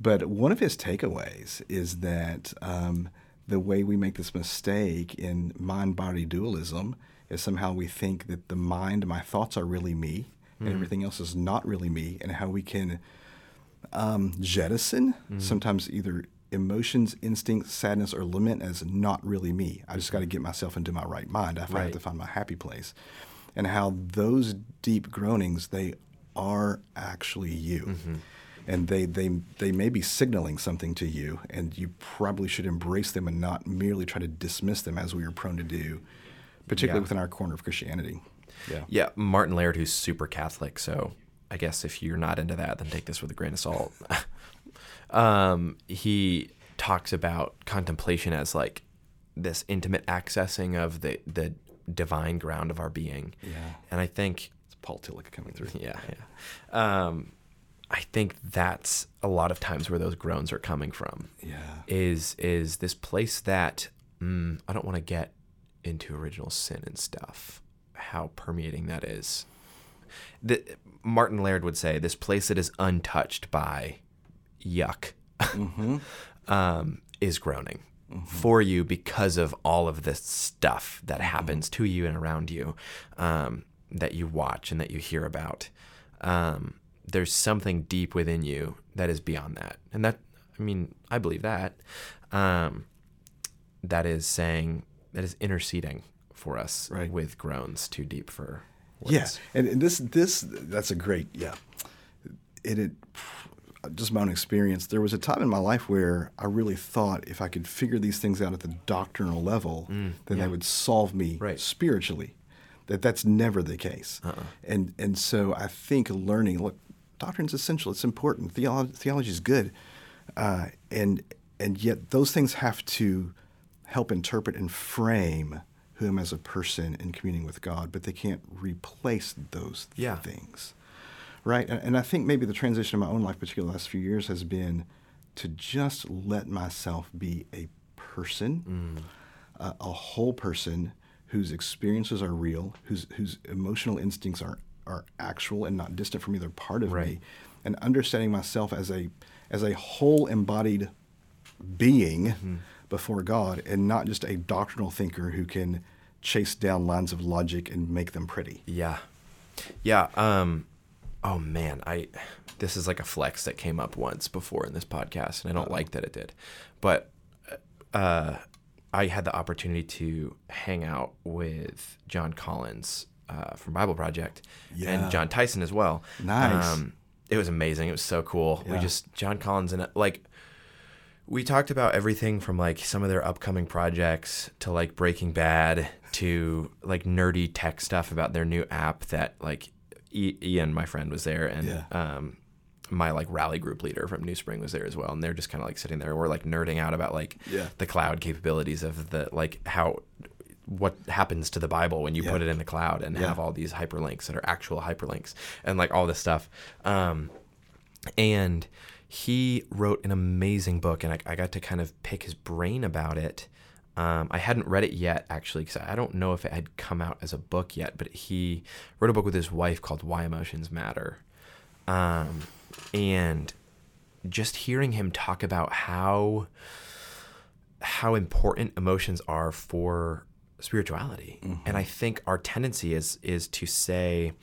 But one of his takeaways is that um, the way we make this mistake in mind-body dualism is somehow we think that the mind, my thoughts are really me, Mm-hmm. and everything else is not really me, and how we can um, jettison sometimes either emotions, instincts, sadness, or lament as not really me. I just got to get myself into my right mind. I have to find my happy place, and how those deep groanings they are actually you. And they, they, they may be signaling something to you, and you probably should embrace them and not merely try to dismiss them as we are prone to do, particularly Yeah. within our corner of Christianity. Yeah. Yeah, Martin Laird, who's super Catholic, so I guess if you're not into that, then take this with a grain of salt. um, he talks about contemplation as like this intimate accessing of the the divine ground of our being. Yeah. And I think It's Paul Tillich coming through. yeah, yeah. Um, I think that's a lot of times where those groans are coming from. Yeah. Is is this place that mm, I don't want to get into original sin and stuff. How permeating that is. The, Martin Laird would say this place that is untouched by yuck Mm-hmm. um, is groaning for you because of all of this stuff that happens to you and around you um, that you watch and that you hear about. Um, there's something deep within you that is beyond that, and that I mean I believe that um, that is saying that is interceding for us Right. with groans too deep for words. Yeah, and, and this this that's a great yeah. It, it just my own experience. There was a time in my life where I really thought if I could figure these things out at the doctrinal level, then yeah. they would solve me Right. spiritually. That that's never the case. And and so I think learning look, doctrine's essential. It's important. Theology, theology is good, uh, and and yet those things have to help interpret and frame who I am as a person in communing with God, but they can't replace those Yeah. things. Right? And, and I think maybe the transition in my own life, particularly the last few years, has been to just let myself be a person, mm. a, a whole person whose experiences are real, whose, whose emotional instincts are, are actual and not distant from either part of Right. me, and understanding myself as a, as a whole embodied being mm-hmm. before God and not just a doctrinal thinker who can chase down lines of logic and make them pretty. Yeah. Yeah. Um, oh man, I this is like a flex that came up once before in this podcast, and I don't like that it did. But uh, I had the opportunity to hang out with Jon Collins uh, from Bible Project Yeah. and Jon Tyson as well. Nice. it was amazing. It was so cool. We just Jon Collins and like we talked about everything from like some of their upcoming projects to like Breaking Bad to like nerdy tech stuff about their new app that like I- Ian, my friend, was there and Yeah. um, my like rally group leader from NewSpring was there as well, and they're just kind of like sitting there. We're like nerding out about like Yeah. the cloud capabilities of the like how what happens to the Bible when you Yeah. put it in the cloud and have all these hyperlinks that are actual hyperlinks and like all this stuff. Um, and he wrote an amazing book, and I, I got to kind of pick his brain about it. Um, I hadn't read it yet, actually, because I don't know if it had come out as a book yet. But he wrote a book with his wife called "Why Emotions Matter," um, and just hearing him talk about how how important emotions are for spirituality. And I think our tendency is is to say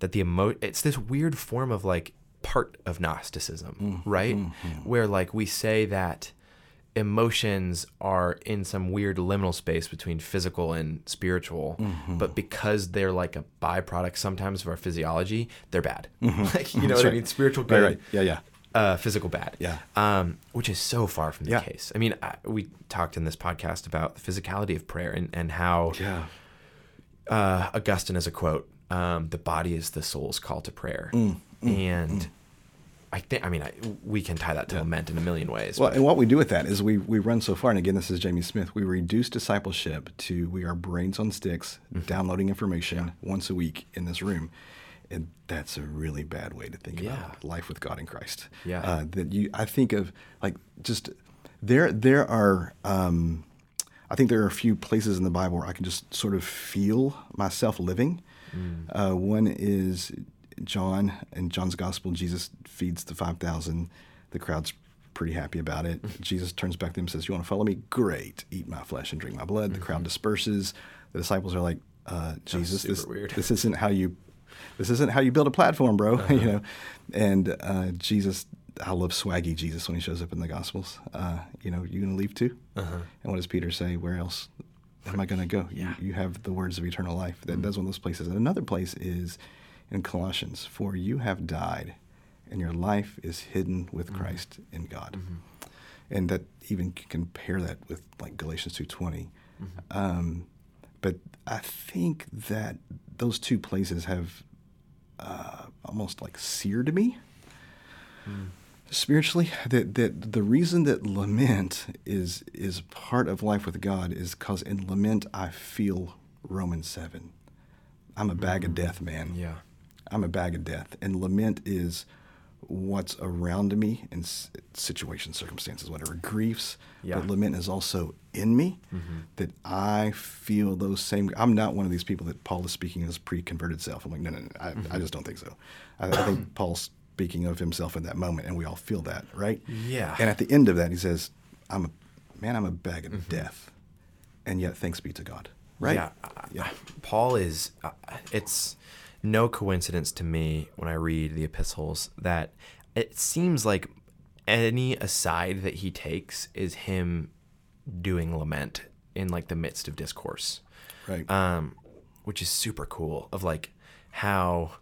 that the emo it's this weird form of like part of Gnosticism, right? Where like we say that emotions are in some weird liminal space between physical and spiritual, but because they're like a byproduct sometimes of our physiology, they're bad. like you know what I mean? Spiritual Right, right. Yeah, yeah. uh, physical bad. Yeah. Um, which is so far from the Yeah. case. I mean, I, we talked in this podcast about the physicality of prayer and, and how Yeah. uh, Augustine has a quote: um, "The body is the soul's call to prayer," Mm, and I think, I mean, I, we can tie that to lament in a million ways. Well, but- and what we do with that is we we run so far, and again, this is Jamie Smith. We reduce discipleship to we are brains on sticks, Mm-hmm. downloading information once a week in this room, and that's a really bad way to think Yeah. about life with God in Christ. Yeah. uh, that you I think of like just there there are. Um, I think there are a few places in the Bible where I can just sort of feel myself living. Mm. Uh, one is John in John's Gospel. Jesus feeds the five thousand. The crowd's pretty happy about it. Jesus turns back to them and says, "You want to follow me? Great. Eat my flesh and drink my blood." The crowd disperses. The disciples are like, uh, "Jesus, this, this isn't how you this isn't how you build a platform, bro." you know, and uh, Jesus. I love swaggy Jesus when he shows up in the Gospels. Uh, you know, you gonna leave too? And what does Peter say? Where else am I gonna go? Yeah. You, you have the words of eternal life. That, That's one of those places. And another place is in Colossians, for you have died, and your life is hidden with mm-hmm. Christ in God. Mm-hmm. And that even can compare that with like Galatians two mm-hmm. Um, but I think that those two places have uh, almost like seared me mm. spiritually that that the reason that lament is is part of life with God is because in lament I feel Romans seven. I'm a bag of death, man. yeah. I'm a bag of death, and lament is what's around me in situations, circumstances, whatever griefs. Yeah. But lament is also in me mm-hmm. that I feel those same. I'm not one of these people that Paul is speaking as pre-converted self. I'm like, no, no, no. I, I mm-hmm. just don't think so. I, I think Paul's speaking of himself in that moment, and we all feel that, right? Yeah. And at the end of that, he says, "I'm a man. I'm a bag of mm-hmm. death, and yet thanks be to God." Right? Yeah. Yeah. Paul is, uh, it's no coincidence to me when I read the epistles that it seems like any aside that he takes is him doing lament in like the midst of discourse. Right. Um, which is super cool of like how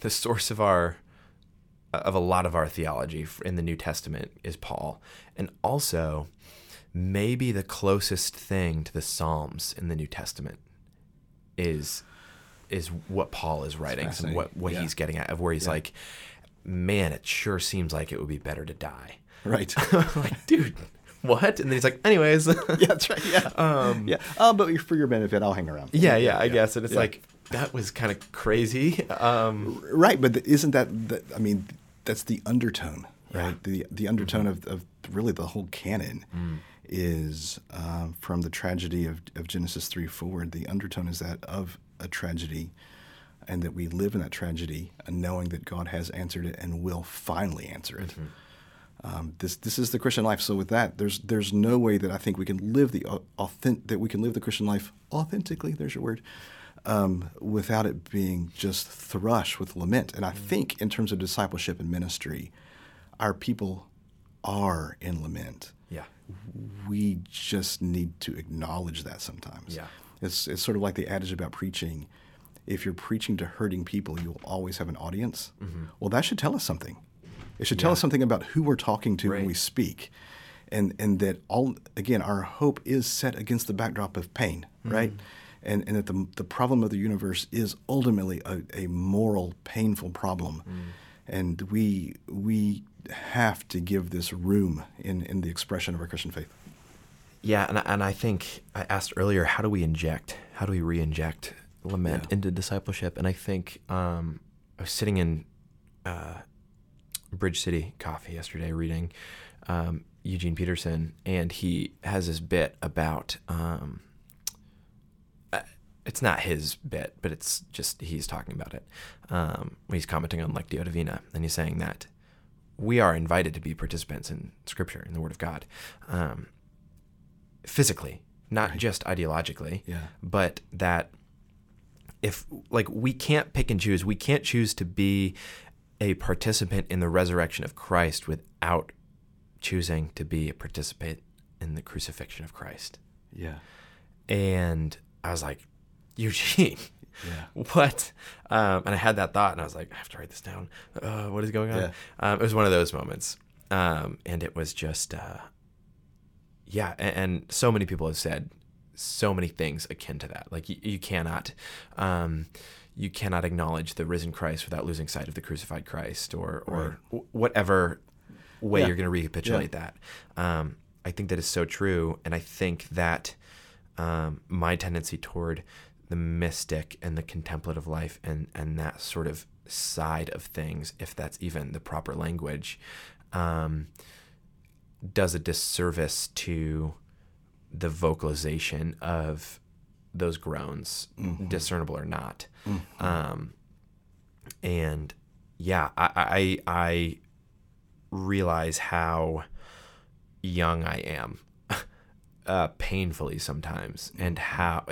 the source of our of a lot of our theology in the New Testament is Paul, and also maybe the closest thing to the Psalms in the New Testament is is what Paul is writing, and what what Yeah. he's getting at, of where he's like, man, it sure seems like it would be better to die. right. like, dude, what? And then he's like, anyways, yeah, that's right. Yeah. Um, yeah. Oh, but for your benefit, I'll hang around. yeah, yeah, I guess, and it's yeah. like that was kind of crazy. Um, Right, but isn't that, that? I mean, that's the undertone, right? The the undertone of, of really the whole canon is um, from the tragedy of, of Genesis three forward. The undertone is that of a tragedy, and that we live in that tragedy, and knowing that God has answered it and will finally answer it. Um, this this is the Christian life. So with that, there's there's no way that I think we can live the authentic that we can live the Christian life authentically. There's your word. Um, without it being just thrush with lament. And I think in terms of discipleship and ministry, our people are in lament. Yeah. We just need to acknowledge that sometimes. Yeah. It's, it's sort of like the adage about preaching. If you're preaching to hurting people, you'll always have an audience. Mm-hmm. Well, that should tell us something. It should tell us something about who we're talking to when we speak. And, and that all, again, our hope is set against the backdrop of pain, mm-hmm. right? And, and that the, the problem of the universe is ultimately a, a moral, painful problem. Mm. And we, we have to give this room in, in the expression of our Christian faith. Yeah, and I, and I think I asked earlier, how do we inject, how do we re-inject lament Yeah. into discipleship? And I think um, I was sitting in uh, Bridge City Coffee yesterday reading um, Eugene Peterson, and he has this bit about. Um, uh, it's not his bit, but it's just he's talking about it. Um, he's commenting on Lectio Divina, and he's saying that we are invited to be participants in Scripture, in the Word of God. Um, physically, not just ideologically, Yeah. but that if like we can't pick and choose, we can't choose to be a participant in the resurrection of Christ without choosing to be a participant in the crucifixion of Christ. Yeah. And I was like, Eugene, Yeah. what? Um, and I had that thought, and I was like, I have to write this down. Uh, what is going on? Yeah. Um, it was one of those moments, um, and it was just, uh, yeah. And, and so many people have said so many things akin to that. Like you, you cannot, um, you cannot acknowledge the risen Christ without losing sight of the crucified Christ, or or w- whatever way Yeah. you're going to recapitulate that. Um, I think that is so true, and I think that um, my tendency toward the mystic and the contemplative life and and that sort of side of things, if that's even the proper language, um, does a disservice to the vocalization of those groans, discernible or not. Um, and yeah, I, I I realize how young I am, uh, painfully sometimes, and how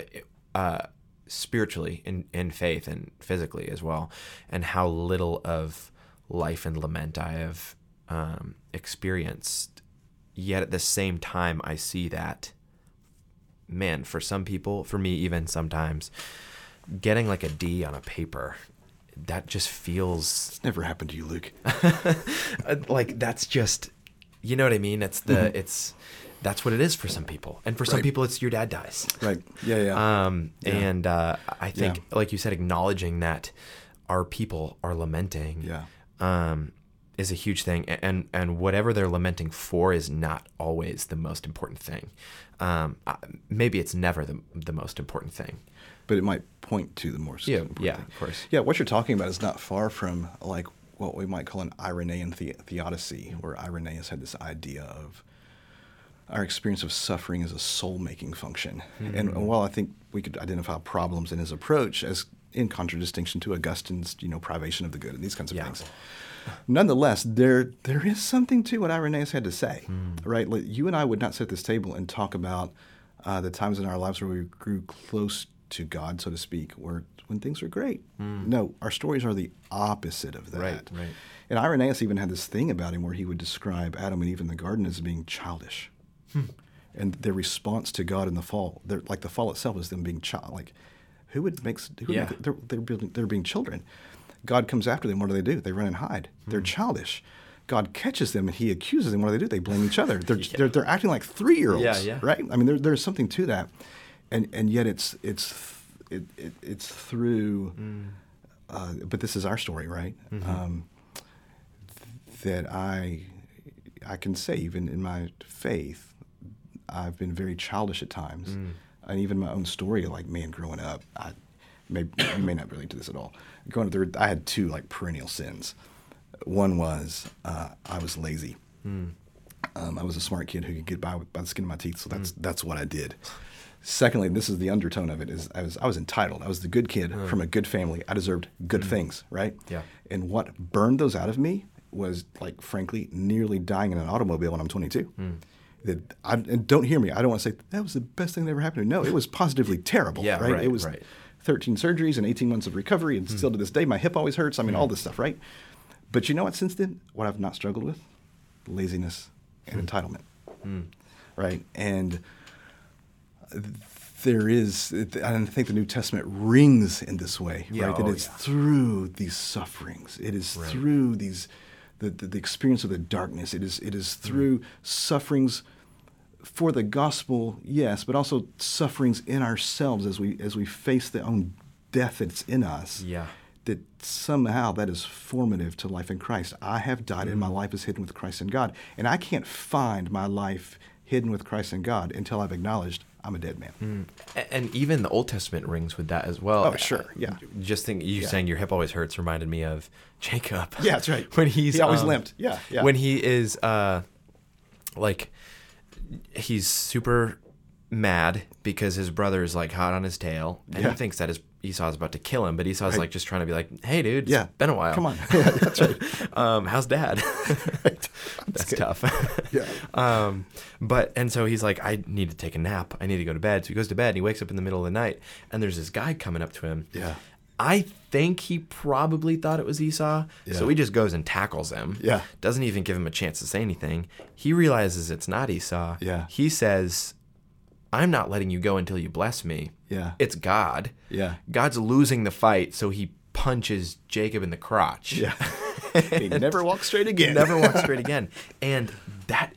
uh, spiritually in, in faith and physically as well, and how little of life and lament I have um, experienced. Yet at the same time, I see that, man, for some people, for me even sometimes, getting like a D on a paper, that just feels It's never happened to you, Luke. uh, like that's just you know what I mean. It's the it's that's what it is for some people, and for some Right. people, it's your dad dies. Right. Yeah, yeah. Um, Yeah. and uh, I think, Yeah. like you said, acknowledging that our people are lamenting, Yeah. um, is a huge thing, and and whatever they're lamenting for is not always the most important thing. Um, maybe it's never the the most important thing. but it might point to the more Yeah, important yeah, thing. of course. Yeah, what you're talking about is not far from like what we might call an Irenaean the- theodicy, where Irenaeus had this idea of our experience of suffering as a soul-making function. And, and while I think we could identify problems in his approach as in contradistinction to Augustine's, you know, privation of the good and these kinds of Yeah. things, nonetheless, there there is something to what Irenaeus had to say, right? Like you and I would not sit at this table and talk about uh, the times in our lives where we grew close to God, so to speak, where when things were great. No, our stories are the opposite of that. Right, right. And Irenaeus even had this thing about him where he would describe Adam and Eve in the garden as being childish. And their response to God in the fall, like the fall itself, is them being child. Like, who would make? Who would Yeah. make- they're, they're building. They're being children. God comes after them. What do they do? They run and hide. They're childish. God catches them and He accuses them. What do they do? They blame each other. They're they're, they're acting like three year olds. Yeah, yeah. Right. I mean, there, there's something to that, and and yet it's it's it, it, it's through. Uh, but this is our story, right? Um, that I I can say even in my faith, I've been very childish at times, and even my own story, like man, growing up, I may you may not relate to this at all. Up, there, I had two like perennial sins. One was uh, I was lazy. Hmm. Um, I was a smart kid who could get by with, by the skin of my teeth, so that's hmm. that's what I did. Secondly, this is the undertone of it: is I was I was entitled. I was the good kid hmm. from a good family. I deserved good things, right? Yeah. And what burned those out of me was, like, frankly, nearly dying in an automobile when I'm 22. That I, and don't hear me. I don't want to say that was the best thing that ever happened to me. No, it was positively terrible. Yeah, right. right, It was right. 13 surgeries and 18 months of recovery, and hmm. still to this day, my hip always hurts. I mean, all hmm. this stuff, right? But you know what? Since then, what I've not struggled with, laziness, and hmm. entitlement, Mm. right? And there is, I think the New Testament rings in this way, Yeah, right? That oh, it's yeah. through these sufferings, it is Right. through these, the, the, the experience of the darkness, it is, it is through sufferings for the gospel, yes, but also sufferings in ourselves as we as we face the own death that's in us. Yeah. That somehow that is formative to life in Christ. I have died and my Mm-hmm. life is hidden with Christ in God. And I can't find my life hidden with Christ in God until I've acknowledged I'm a dead man. A- And even the Old Testament rings with that as well. Oh, sure, yeah. Just think, you Yeah. saying your hip always hurts reminded me of Jacob. Yeah, that's right. when he's He always um, limped. Yeah, yeah. When he is uh, like, he's super mad because his brother is like hot on his tail, and Yeah. he thinks that his Esau's about to kill him, but Esau's Right. like just trying to be like, "Hey, dude, Yeah. been a while. Come on. Yeah, that's right. um, how's dad? Right. That's good. tough. Yeah. Um, but and so he's like, I need to take a nap. I need to go to bed. So he goes to bed and he wakes up in the middle of the night and there's this guy coming up to him. Yeah. I think he probably thought it was Esau. So he just goes and tackles him. Yeah. Doesn't even give him a chance to say anything. He realizes it's not Esau. Yeah. He says, I'm not letting you go until you bless me. Yeah. It's God. Yeah. God's losing the fight, so he punches Jacob in the crotch. Yeah. he never walked straight again. Never walked straight again. And that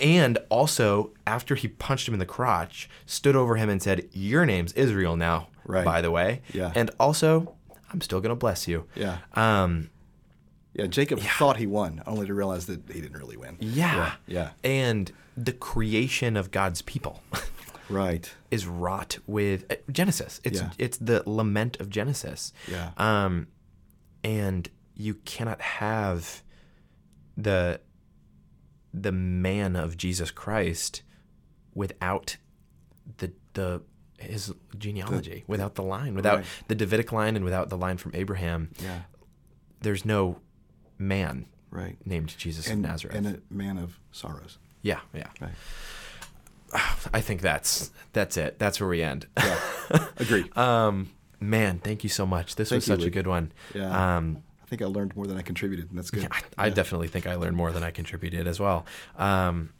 and also after he punched him in the crotch, stood over him and said, Your name's Israel now, Right. by the way. Yeah. And also, I'm still gonna bless you. Yeah. Um Yeah. Jacob thought he won, only to realize that he didn't really win. yeah. Yeah. And the creation of God's people Right. is wrought with uh, Genesis. It's Yeah. it's the lament of Genesis. Yeah. Um, and you cannot have the the man of Jesus Christ without the the his genealogy, without the line, without Right. the Davidic line, and without the line from Abraham. Yeah. There's no man Right. named Jesus And, of Nazareth. and a man of sorrows. yeah, yeah. Right. I think that's that's it. That's where we end. Yeah. Agree. um, man, thank you so much. This Thank was you, such a good one. Yeah. Um, I think I learned more than I contributed, and that's good. Yeah, I, I definitely think I learned more than I contributed as well. Um,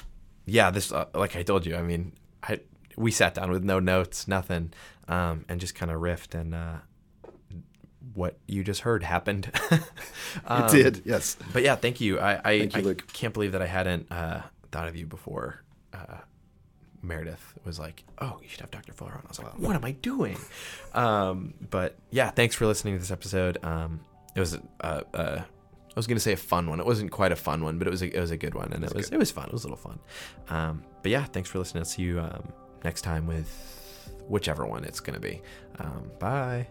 yeah, this uh, like I told you, I mean, I we sat down with no notes, nothing, um, and just kind of riffed, and uh, what you just heard happened. Um, it did. Yes. But yeah, thank you. I I, you, I can't believe that I hadn't uh, thought of you before. Uh, Meredith was like, "Oh, you should have Dr. Fuller on." I was like, "What am I doing?" Um, but yeah, thanks for listening to this episode. Um, it was uh, uh, I was gonna say a fun one. It wasn't quite a fun one, but it was a, it was a good one, and it was it was fun. It was a little fun. Um, but yeah, thanks for listening. I'll see you um, next time with whichever one it's gonna be. Um, bye.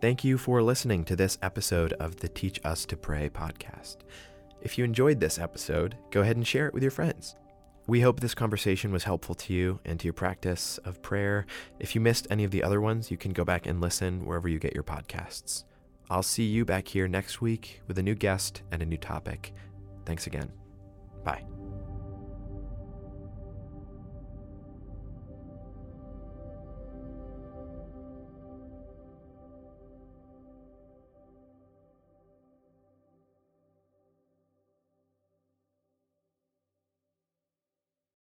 Thank you for listening to this episode of the Teach Us to Pray podcast. If you enjoyed this episode, go ahead and share it with your friends. We hope this conversation was helpful to you and to your practice of prayer. If you missed any of the other ones, you can go back and listen wherever you get your podcasts. I'll see you back here next week with a new guest and a new topic. Thanks again. Bye.